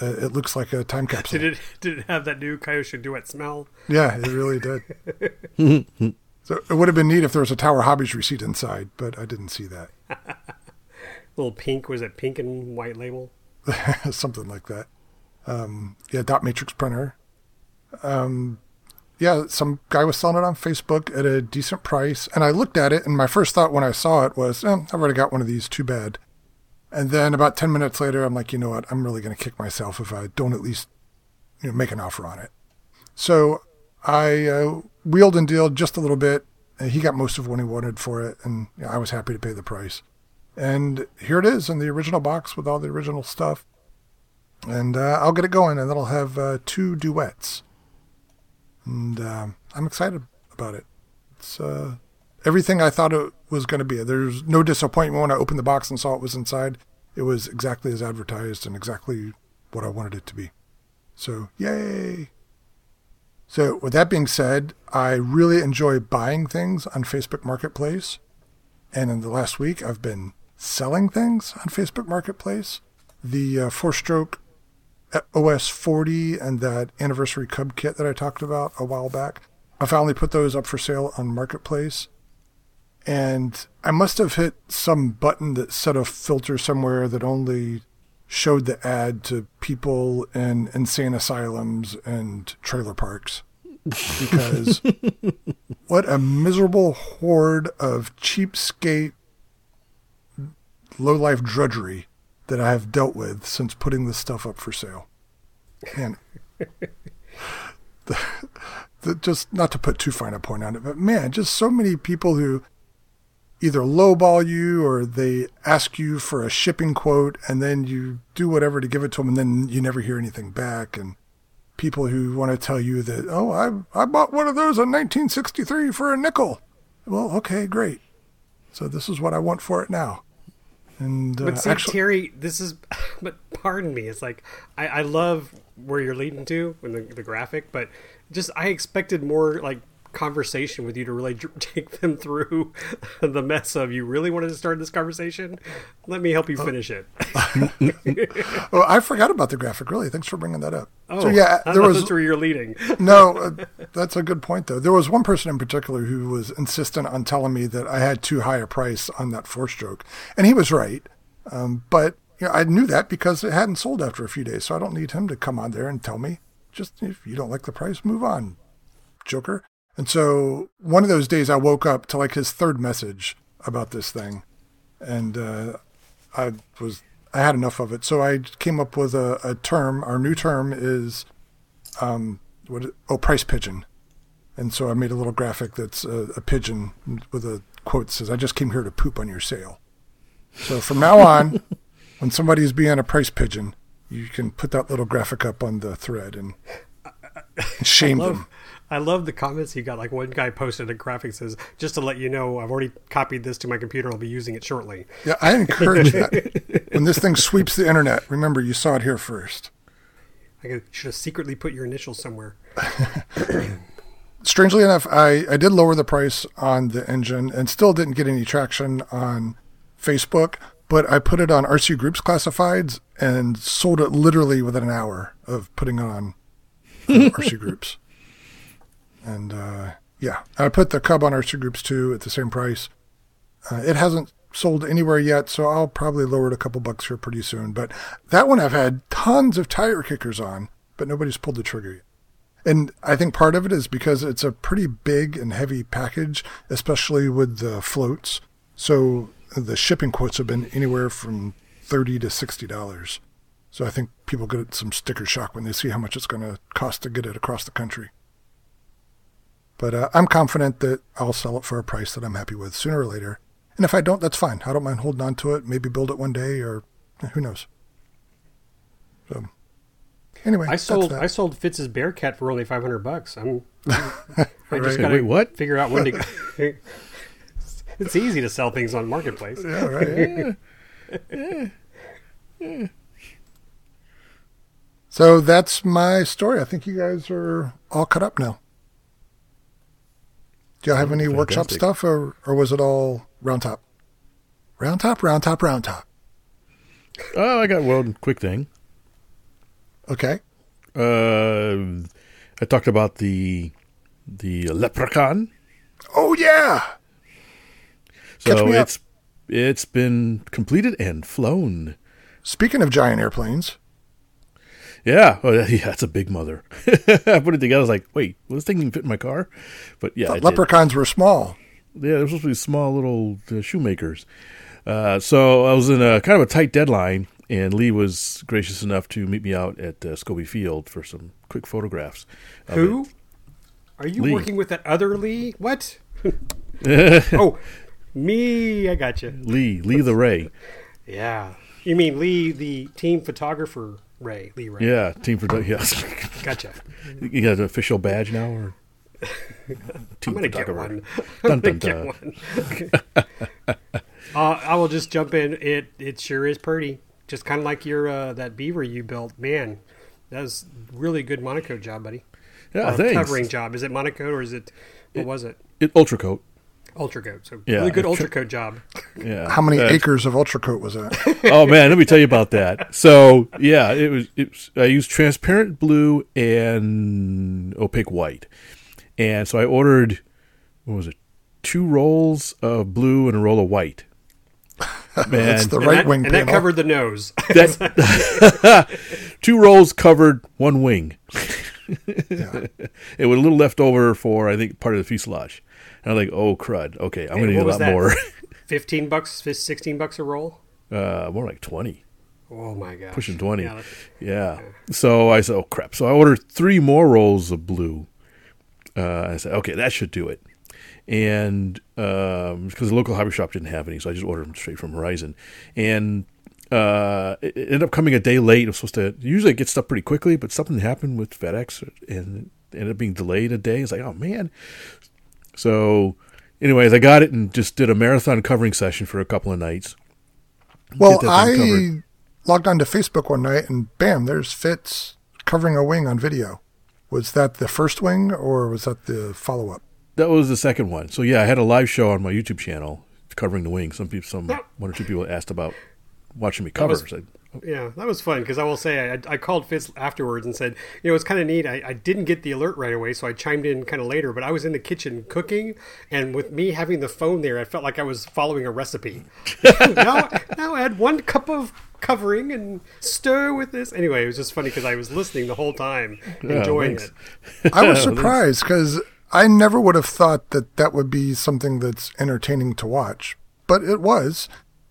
Uh, it looks like a time capsule. Did it did it have that new Kyosho duet smell? Yeah, it really did. so it would have been neat if there was a Tower Hobbies receipt inside, but I didn't see that. little pink was it pink and white label? Something like that. Um, yeah, dot matrix printer. Um, yeah, some guy was selling it on Facebook at a decent price, and I looked at it, and my first thought when I saw it was, eh, I've already got one of these. Too bad. And then about ten minutes later, I'm like, you know what? I'm really going to kick myself if I don't at least you know, make an offer on it. So I uh, wheeled and dealed just a little bit. and He got most of what he wanted for it, and you know, I was happy to pay the price. And here it is in the original box with all the original stuff. And uh, I'll get it going, and that'll have uh, two duets. And um, I'm excited about it. It's uh, everything I thought it was going to be. There's no disappointment when I opened the box and saw it was inside. It was exactly as advertised and exactly what I wanted it to be. So, yay! So, with that being said, I really enjoy buying things on Facebook Marketplace. And in the last week, I've been selling things on Facebook Marketplace. The uh, four stroke OS 40 and that anniversary Cub kit that I talked about a while back. I finally put those up for sale on Marketplace. And I must have hit some button that set a filter somewhere that only showed the ad to people in insane asylums and trailer parks. Because what a miserable horde of cheapskate, low life drudgery that I have dealt with since putting this stuff up for sale. And the, the, just not to put too fine a point on it, but man, just so many people who either lowball you or they ask you for a shipping quote and then you do whatever to give it to them and then you never hear anything back. And people who want to tell you that, oh, I, I bought one of those in 1963 for a nickel. Well, okay, great. So this is what I want for it now. And uh, But see, actually, Terry, this is. But pardon me. It's like I, I love where you're leading to in the, the graphic, but just I expected more like conversation with you to really take them through the mess of you really wanted to start this conversation. Let me help you finish it. oh, I forgot about the graphic. Really, thanks for bringing that up. Oh, so yeah, there was where you're leading. no. Uh, that's a good point, though. There was one person in particular who was insistent on telling me that I had too high a price on that four stroke, and he was right. Um, but you know, I knew that because it hadn't sold after a few days, so I don't need him to come on there and tell me. Just if you don't like the price, move on, Joker. And so one of those days, I woke up to like his third message about this thing, and uh, I was I had enough of it. So I came up with a, a term. Our new term is um, what? Oh, price pigeon. And so I made a little graphic that's a, a pigeon with a quote that says, "I just came here to poop on your sale." So from now on, when somebody's being a price pigeon, you can put that little graphic up on the thread and shame love- them. I love the comments you got. Like one guy posted a graphic says, "Just to let you know, I've already copied this to my computer. I'll be using it shortly." Yeah, I encourage that. When this thing sweeps the internet, remember you saw it here first. I should have secretly put your initials somewhere. Strangely enough, I, I did lower the price on the engine and still didn't get any traction on Facebook, but I put it on RC Groups Classifieds and sold it literally within an hour of putting it on RC Groups. And uh, yeah, I put the Cub on RC Groups too at the same price. Uh, it hasn't sold anywhere yet, so I'll probably lower it a couple bucks here pretty soon. But that one I've had tons of tire kickers on, but nobody's pulled the trigger yet. And I think part of it is because it's a pretty big and heavy package, especially with the floats. So the shipping quotes have been anywhere from thirty to sixty dollars. So I think people get some sticker shock when they see how much it's going to cost to get it across the country. But uh, I'm confident that I'll sell it for a price that I'm happy with sooner or later. And if I don't, that's fine. I don't mind holding on to it. Maybe build it one day, or who knows. So Anyway, I sold I sold Fitz's Bearcat for only five hundred bucks. I'm, I'm I just gotta Wait, what? figure out when to. it's easy to sell things on marketplace. Yeah, right. yeah. Yeah. So that's my story. I think you guys are all cut up now. Do y'all have any Fantastic. workshop stuff, or or was it all round top? Round top, round top, round top. Oh, I got one quick thing. Okay. Uh, I talked about the the leprechaun. Oh yeah. So it's up. it's been completed and flown. Speaking of giant airplanes. Yeah, oh, yeah, that's a big mother. I put it together. I was like, wait, will this thing even fit in my car? But yeah, leprechauns did. were small. Yeah, they're supposed to be small little uh, shoemakers. Uh, so I was in a kind of a tight deadline, and Lee was gracious enough to meet me out at uh, Scobie Field for some quick photographs. Who? Are you Lee. working with that other Lee? What? oh, me. I got you. Lee. Lee the Ray. Yeah. You mean Lee, the team photographer Ray? Lee Ray. Yeah, team photographer. Yes. Gotcha. You got an official badge now, or? I'm gonna get one. I'm gonna get one. uh, I will just jump in. It it sure is pretty just kind of like your uh, that beaver you built. Man, that was really good MonoKote job, buddy. Yeah, thanks. Covering job. Is it MonoKote or is it what it, was it? It UltraCote. UltraCote. So yeah, really good UltraCote job. Yeah. How many acres of UltraCote was that? oh man, let me tell you about that. So yeah, it was. It was, I used transparent blue and opaque white, and so I ordered what was it? Two rolls of blue and a roll of white Man, it's the right wing, and that covered the nose. That, two rolls covered one wing. yeah. It was a little left over for I think part of the fuselage. And I'm like, oh crud. Okay, I'm going to need a lot that? more. Fifteen bucks, sixteen bucks a roll. Uh, more like twenty. Oh my god, pushing twenty. Yeah, yeah. So I said, oh crap. So I ordered three more rolls of blue. Uh, I said, okay, that should do it and because um, the local hobby shop didn't have any, so I just ordered them straight from Horizon, and uh, it ended up coming a day late. I'm supposed to usually get stuff pretty quickly, but something happened with FedEx and it ended up being delayed a day. It's like, oh man. So, anyways, I got it and just did a marathon covering session for a couple of nights. Well, I covered. logged onto Facebook one night and bam, there's Fitz covering a wing on video. Was that the first wing or was that the follow up? That was the second one. So yeah, I had a live show on my YouTube channel covering the wing. Some people, some one or two people asked about watching me cover. Was, yeah, that was fun because I will say I, I, called Fitz afterwards and said, you know, it's kind of neat. I, I, didn't get the alert right away, so I chimed in kind of later. But I was in the kitchen cooking, and with me having the phone there, I felt like I was following a recipe. now, now add one cup of covering and stir with this. Anyway, it was just funny because I was listening the whole time, enjoying it. I was surprised because I never would have thought that that would be something that's entertaining to watch, but it was.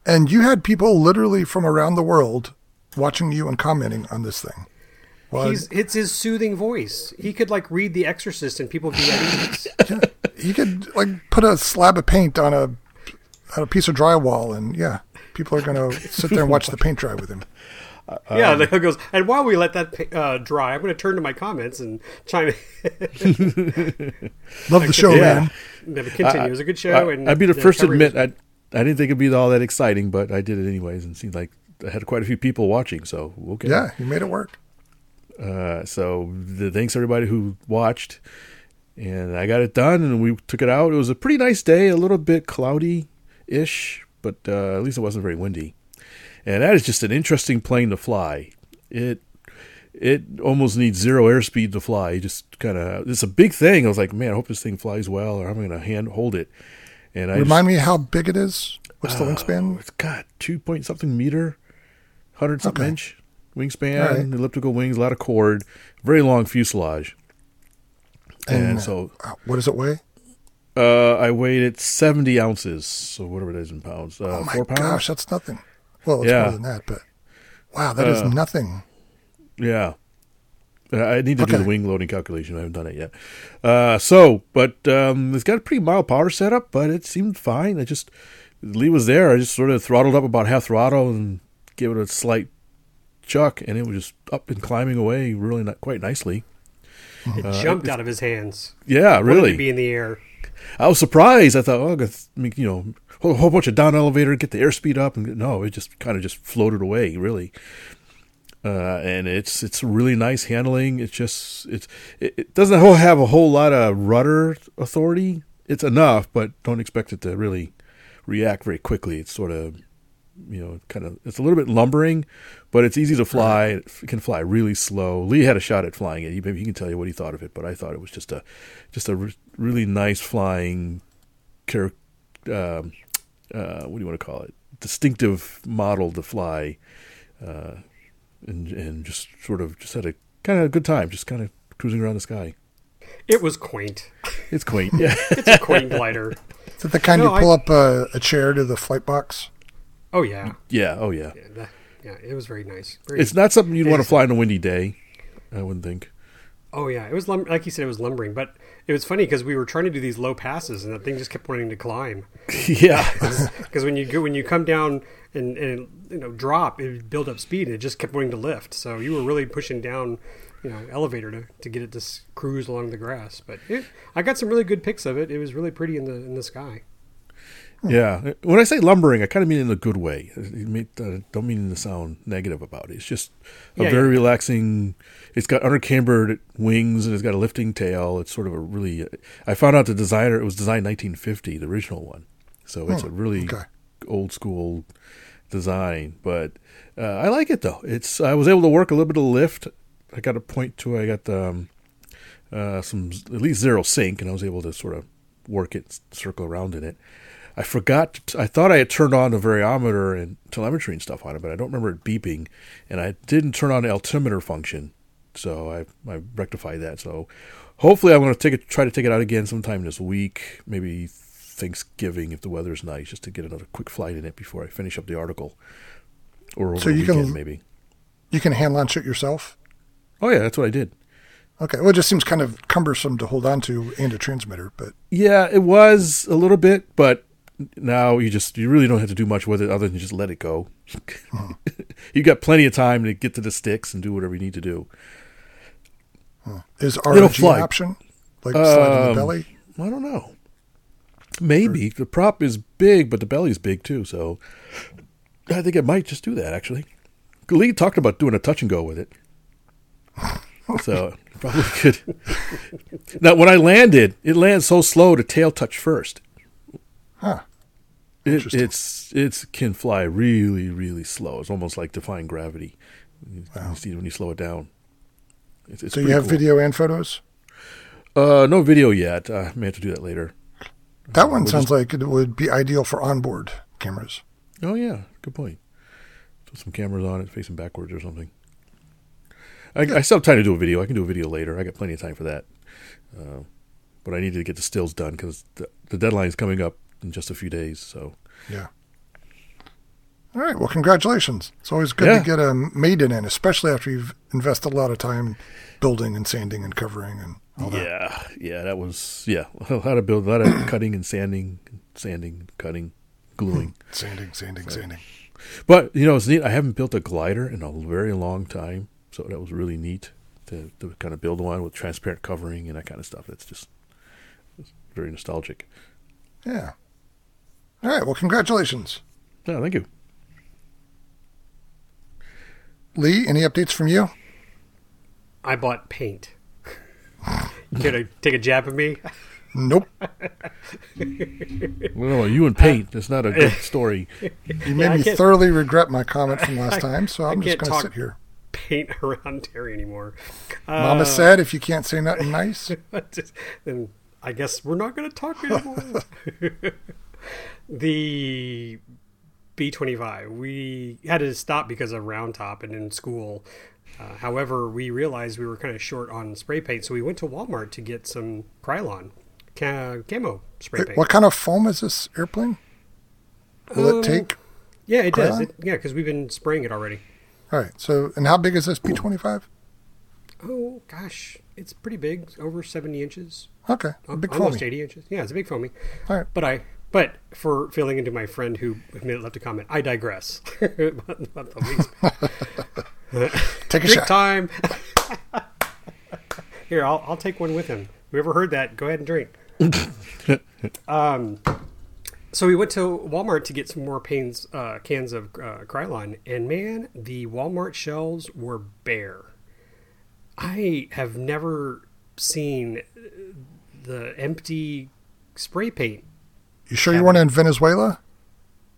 And you had people literally from around the world watching you and commenting on this thing. Well, He's, it's his soothing voice. He could like read The Exorcist and people be at ease. yeah, he could like put a slab of paint on a on a piece of drywall, and yeah, people are going to sit there and watch the paint dry with him. yeah, the goes. And while we let that uh, dry, I'm going to turn to my comments and chime. in. Love the show, Yeah. man. Then we continue. it was a good show. I, and I'd be the first to admit was- I I didn't think it'd be all that exciting, but I did it anyways, and it seemed like I had quite a few people watching. So okay, Yeah, you made it work. Uh, so the, thanks everybody who watched, and I got it done, and we took it out. It was a pretty nice day, a little bit cloudy ish, but uh, at least it wasn't very windy. And that is just an interesting plane to fly. It it almost needs zero airspeed to fly. You just kind of it's a big thing. I was like, man, I hope this thing flies well, or I'm going to hand hold it. And I Remind me how big it is. What's the just, wingspan? It's got two point something meter, hundred something Okay. inch wingspan, right. elliptical wings, a lot of cord, very long fuselage. And, And, so Uh, what does it weigh? uh, I weighed it seventy ounces, so whatever it is in pounds, uh, Oh my four pounds. gosh, that's nothing. Well, it's Yeah. more than that, but wow, that is Uh, nothing. Yeah. Uh, I need to do the wing loading calculation. I haven't done it yet. Uh, so, but um, it's got a pretty mild power setup, but it seemed fine. I just Lee was there. I just sort of throttled up about half throttle and gave it a slight chuck, and it was just up and climbing away really not quite nicely. It uh, jumped out of his hands. Yeah, really. be in the air. I was surprised. I thought, oh, I mean, you know, whole, whole bunch of down elevator, get the airspeed up, and no, it just kind of just floated away, really. Uh, and it's it's really nice handling. It's just it's it, it doesn't have a whole lot of rudder authority. It's enough, but don't expect it to really react very quickly. It's sort of you know kind of it's a little bit lumbering, but it's easy to fly. It can fly really slow. Lee had a shot at flying it. He, maybe he can tell you what he thought of it, but I thought it was just a just a re- really nice flying, char- um, uh, what do you want to call it? Distinctive model to fly, uh, and and just sort of just had a kind of a good time, just kind of cruising around the sky. It was quaint. It's quaint, yeah. It's a quaint glider. Is it the kind No, you pull I- up a, a chair to the flight box? Oh yeah, yeah, oh yeah. yeah, that, yeah. It was very nice. Very, It's not something you'd want to fly on a windy day. I wouldn't think. oh yeah, it was lum- like you said. It was lumbering, but it was funny because we were trying to do these low passes, and that thing just kept wanting to climb. yeah, Because when you go when you come down and, and you know drop, it would build up speed, and it just kept wanting to lift. So you were really pushing down, you know, elevator to, to get it to cruise along the grass. But it, I got some really good pics of it. It was really pretty in the in the sky. Yeah. When I say lumbering, I kind of mean in a good way. I uh, don't mean to sound negative about it. It's just a Yeah, very yeah. relaxing. It's got undercambered wings and it's got a lifting tail. It's sort of a really. I found out the designer. It was designed 1950, the original one. So it's a really okay. old school design, but uh, I like it though. It's I was able to work a little bit of lift. I got a point to I got um, uh, some at least zero sink, and I was able to sort of work it, circle around in it. I forgot. I thought I had turned on the variometer and telemetry and stuff on it, but I don't remember it beeping, and I didn't turn on the altimeter function, so I I rectified that. So hopefully, I'm going to take it, try to take it out again sometime this week, maybe Thanksgiving if the weather's nice, just to get another quick flight in it before I finish up the article, or over So the you can- maybe. You can hand launch it yourself? Oh yeah, that's what I did. Okay. Well, it just seems kind of cumbersome to hold on to and a transmitter, but Yeah, it was a little bit, but now you just you really don't have to do much with it other than just let it go. you got plenty of time to get to the sticks and do whatever you need to do. is It'll ROG an option? Like slide in the Um, belly? I don't know. Maybe the prop is big, but the belly is big too. So I think it might just do that. Actually, Lee talked about doing a touch and go with it, so probably could. now, when I landed, it lands so slow to tail touch first. Huh. It, it's it's can fly really really slow. It's almost like defying gravity. Wow. you see when you slow it down. It's, it's So you have cool. video and photos? Uh, no video yet. Uh, I may have to do that later. That one We'll sounds just- like it would be ideal for onboard cameras. Oh yeah, good point. Put some cameras on it, facing backwards or something. I, I still have time to do a video. I can do a video later. I got plenty of time for that. Uh, but I need to get the stills done because the, the deadline is coming up in just a few days. So Yeah. All right. Well, congratulations. It's always good Yeah. to get um, a maiden in, especially after you've invested a lot of time building and sanding and covering and all that. yeah, yeah, that was yeah. A lot of build, a lot of cutting and sanding, sanding, cutting, gluing. Sanding, sanding, sanding. But you know, it's neat. I haven't built a glider in a very long time, so that was really neat to, to kind of build one with transparent covering and that kind of stuff. That's just very nostalgic. Yeah. All right. Well, congratulations, Yeah, thank you. Lee. Any updates from you? I bought paint. you gonna take a jab at me? Nope. Well, you and paint. That's not a good story. You made I me thoroughly regret my comment from last time, so I'm just going to sit here. Paint around Terry anymore. Mama Uh, said, if you can't say nothing nice, then I guess we're not going to talk anymore. the B25, we had to stop because of Round Top and in school. Uh, however, we realized we were kind of short on spray paint, so we went to Walmart to get some Krylon ca- camo spray paint. what kind of foam is this airplane? Will Um, it take? Yeah, it does. It, yeah, because we've been spraying it already. All right. So, and how big is this B twenty five? Oh gosh, it's pretty big, over seventy inches, Okay, a big almost foamy. eighty inches. Yeah, it's a big foamy. All right. But I, but for filling into my friend who left a comment, I digress. Not- not the least. Take a shot. time. Here, I'll I'll take one with him. Whoever heard that, go ahead and drink. um, so we went to Walmart to get some more pains, uh, cans of uh, Krylon, and man, the Walmart shelves were bare. I have never seen the empty spray paint You sure you weren't in Venezuela?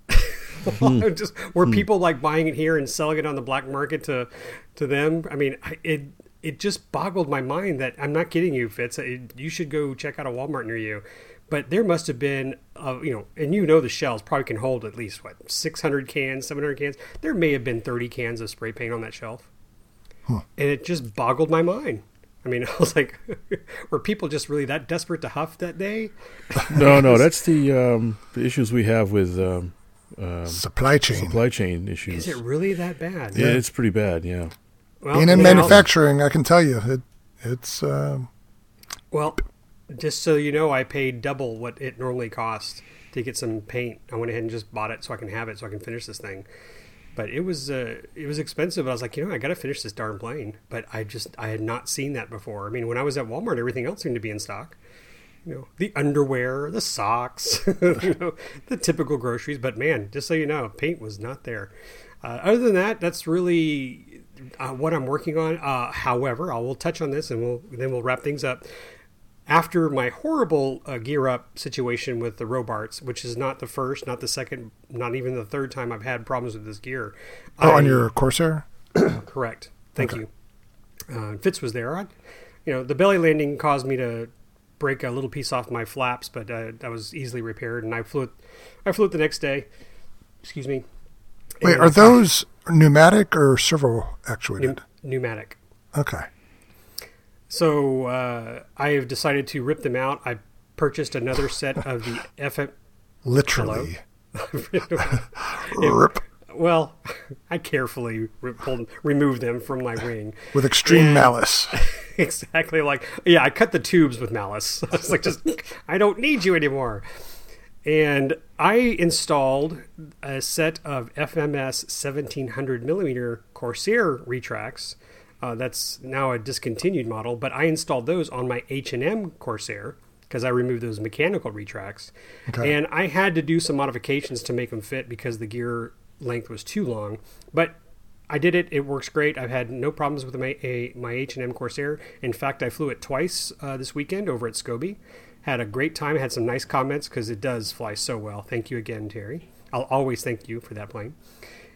just were people like buying it here and selling it on the black market to to them? I mean it it just boggled my mind that i'm not kidding you fitz it, you should go check out a walmart near you. But there must have been uh, you know and you know the shelves probably can hold at least what 600 cans 700 cans? There may have been 30 cans of spray paint on that shelf. And it just boggled my mind I mean, I was like, were people just really that desperate to huff that day? No, no, that's the um, the issues we have with um, Supply chain. supply chain issues. Is it really that bad? yeah, it's pretty bad. Yeah. Well, Being in now- manufacturing, I can tell you, it, it's um, Well, just so you know, I paid double what it normally costs to get some paint. I went ahead and just bought it so I can have it, so I can finish this thing. But it was uh, it was expensive. I was like, you know, I got to finish this darn plane. But I just I had not seen that before. I mean, when I was at Walmart, everything else seemed to be in stock. You know, the underwear, the socks, you know, the typical groceries. But man, just so you know, paint was not there. Uh, other than that, that's really uh, what I'm working on. Uh, however, I will touch on this, and we'll then we'll wrap things up after my horrible uh, gear up situation with the Robarts, which is not the first, not the second, not even the third time I've had problems with this gear. oh, I- on your Corsair. correct. Thank you. Uh, Fitz was there. I, you know, the belly landing caused me to break a little piece off my flaps, but uh, that was easily repaired, and I flew it. I flew it the next day. Excuse me. Wait, And- are those pneumatic or servo actuated? Pneumatic? Okay. So uh, I have decided to rip them out. I purchased another set of the FM. Literally. It- Rip. well, I carefully re- pulled, removed them from my wing. With extreme And- malice. exactly like yeah, I cut the tubes with malice. I was like, just I don't need you anymore. And I installed a set of FMS 1700 millimeter Corsair retracts. Uh, that's now a discontinued model, but I installed those on my H&M Corsair because I removed those mechanical retracts. Okay. And I had to do some modifications to make them fit because the gear length was too long. But I did it. It works great. I've had no problems with my a, my H and M Corsair. In fact, I flew it twice uh, this weekend over at Scobie. Had a great time. Had some nice comments because it does fly so well. Thank you again, Terry. I'll always thank you for that plane.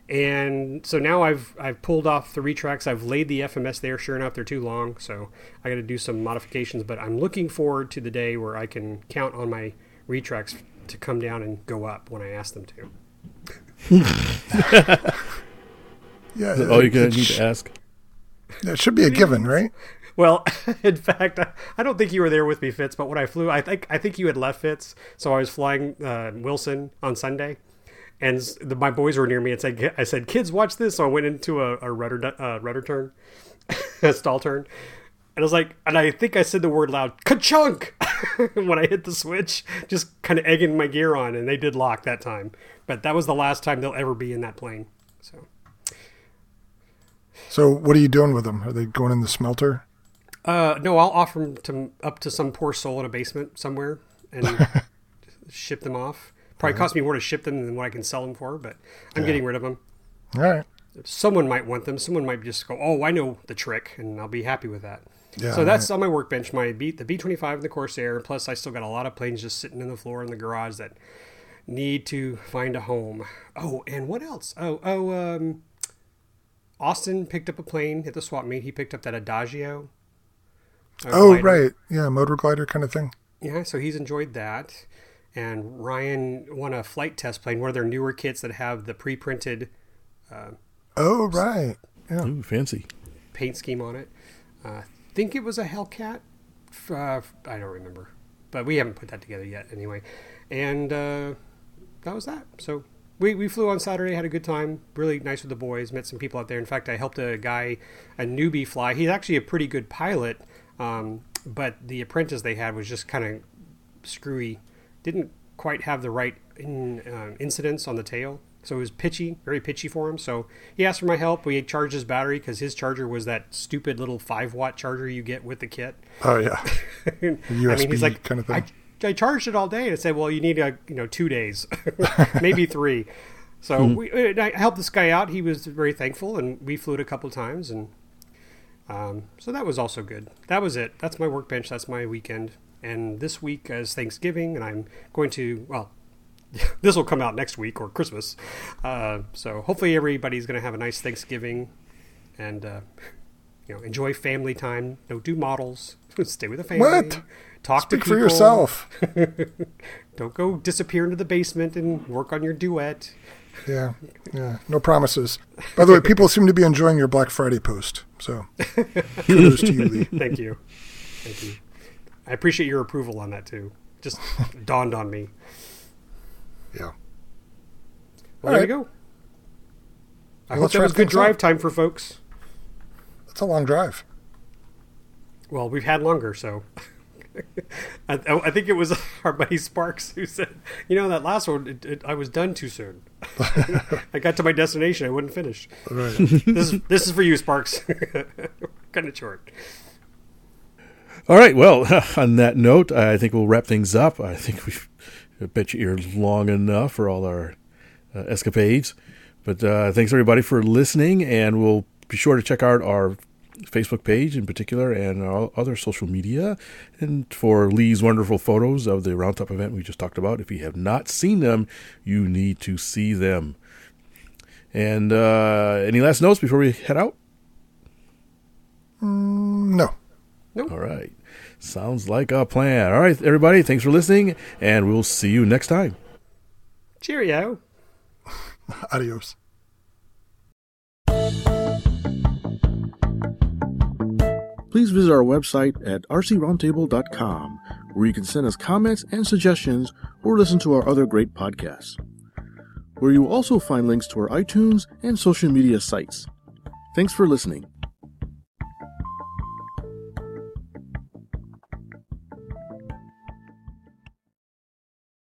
And so now I've I've pulled off the retracts. I've laid the FMS there. Sure enough, they're too long, so I got to do some modifications. But I'm looking forward to the day where I can count on my retracts to come down and go up when I ask them to. Yeah. Oh, you're gonna need sh- to ask. it should be a given, right? Well, in fact, I- I don't think you were there with me, Fitz. But when I flew, I think I think you had left Fitz, so I was flying uh, Wilson on Sunday, and the, my boys were near me and said, "I said, kids, watch this." So I went into a, a rudder uh, rudder turn, a stall turn, and I was like, and I think I said the word loud, "ka-chunk." when I hit the switch, just kind of egging my gear on, and they did lock that time. But that was the last time they'll ever be in that plane. So, So what are you doing with them? Are they going in the smelter? uh, no, I'll offer them to up to some poor soul in a basement somewhere and ship them off. Probably cost me more to ship them than what I can sell them for, but I'm getting rid of them. All right. Someone might want them. Someone might just go, "Oh, I know the trick," and I'll be happy with that. Yeah, so that's on my workbench. My B, the B twenty five and the Corsair. Plus, I still got a lot of planes just sitting in the floor in the garage that need to find a home. Oh, and what else? Oh, oh, um, Austin picked up a plane at the swap meet. He picked up that Adagio. uh, Oh, glider. right. Yeah, motor glider kind of thing. Yeah, so he's enjoyed that. And Ryan won a Flite Test plane, one of their newer kits that have the pre-printed Oh, right. Yeah. Ooh, fancy. paint scheme on it. Uh, I think it was a Hellcat. F- Uh, I don't remember, but we haven't put that together yet. Anyway, and uh, that was that. So we we flew on Saturday, had a good time. Really nice with the boys. Met some people out there. In fact, I helped a guy, a newbie, fly. He's actually a pretty good pilot, um, but the apprentice they had was just kind of screwy. Didn't quite have the right in, uh, incidence on the tail. So it was pitchy, very pitchy for him. So he asked for my help. We charged his battery because his charger was that stupid little five watt charger you get with the kit. Oh, yeah. I USB mean, he's like, kind of thing. I, I charged it all day, and I said, well, you need a you know two days, maybe three. So we, I helped this guy out. He was very thankful, and we flew it a couple times, and um, so that was also good. That was it. That's my workbench. That's my weekend. And this week is Thanksgiving, and I'm going to well, this will come out next week or Christmas. Uh, so hopefully everybody's going to have a nice Thanksgiving, and uh, you know enjoy family time. Don't do models. Stay with the family. What? Talk Speak to for yourself. Don't go disappear into the basement and work on your duet. Yeah. Yeah. No promises. By the way, people seem to be enjoying your Black Friday post. So kudos to you, Lee. Thank you. Thank you. I appreciate your approval on that too. Just dawned on me. Yeah. Well, there All you go. I Well, hope that was good drive up. time for folks. That's a long drive. Well, we've had longer, so. I, I think it was our buddy Sparks who said, "You know that last one, it, it, I was done too soon. I got to my destination, I wouldn't finish. Right. This is this is for you, Sparks. kind of short. All right. Well, on that note, I think we'll wrap things up. I think we've I bet your ears long enough for all our uh, escapades. But uh, thanks everybody for listening, and we'll be sure to check out our Facebook page in particular and our other social media, and for Lee's wonderful photos of the Roundtop event we just talked about. If you have not seen them, you need to see them. And uh, any last notes before we head out? No. All right. Sounds like a plan. All right, everybody, thanks for listening, and we'll see you next time. Cheerio. Adios. Please visit our website at rcroundtable.com, where you can send us comments and suggestions or listen to our other great podcasts, where you will also find links to our iTunes and social media sites. Thanks for listening.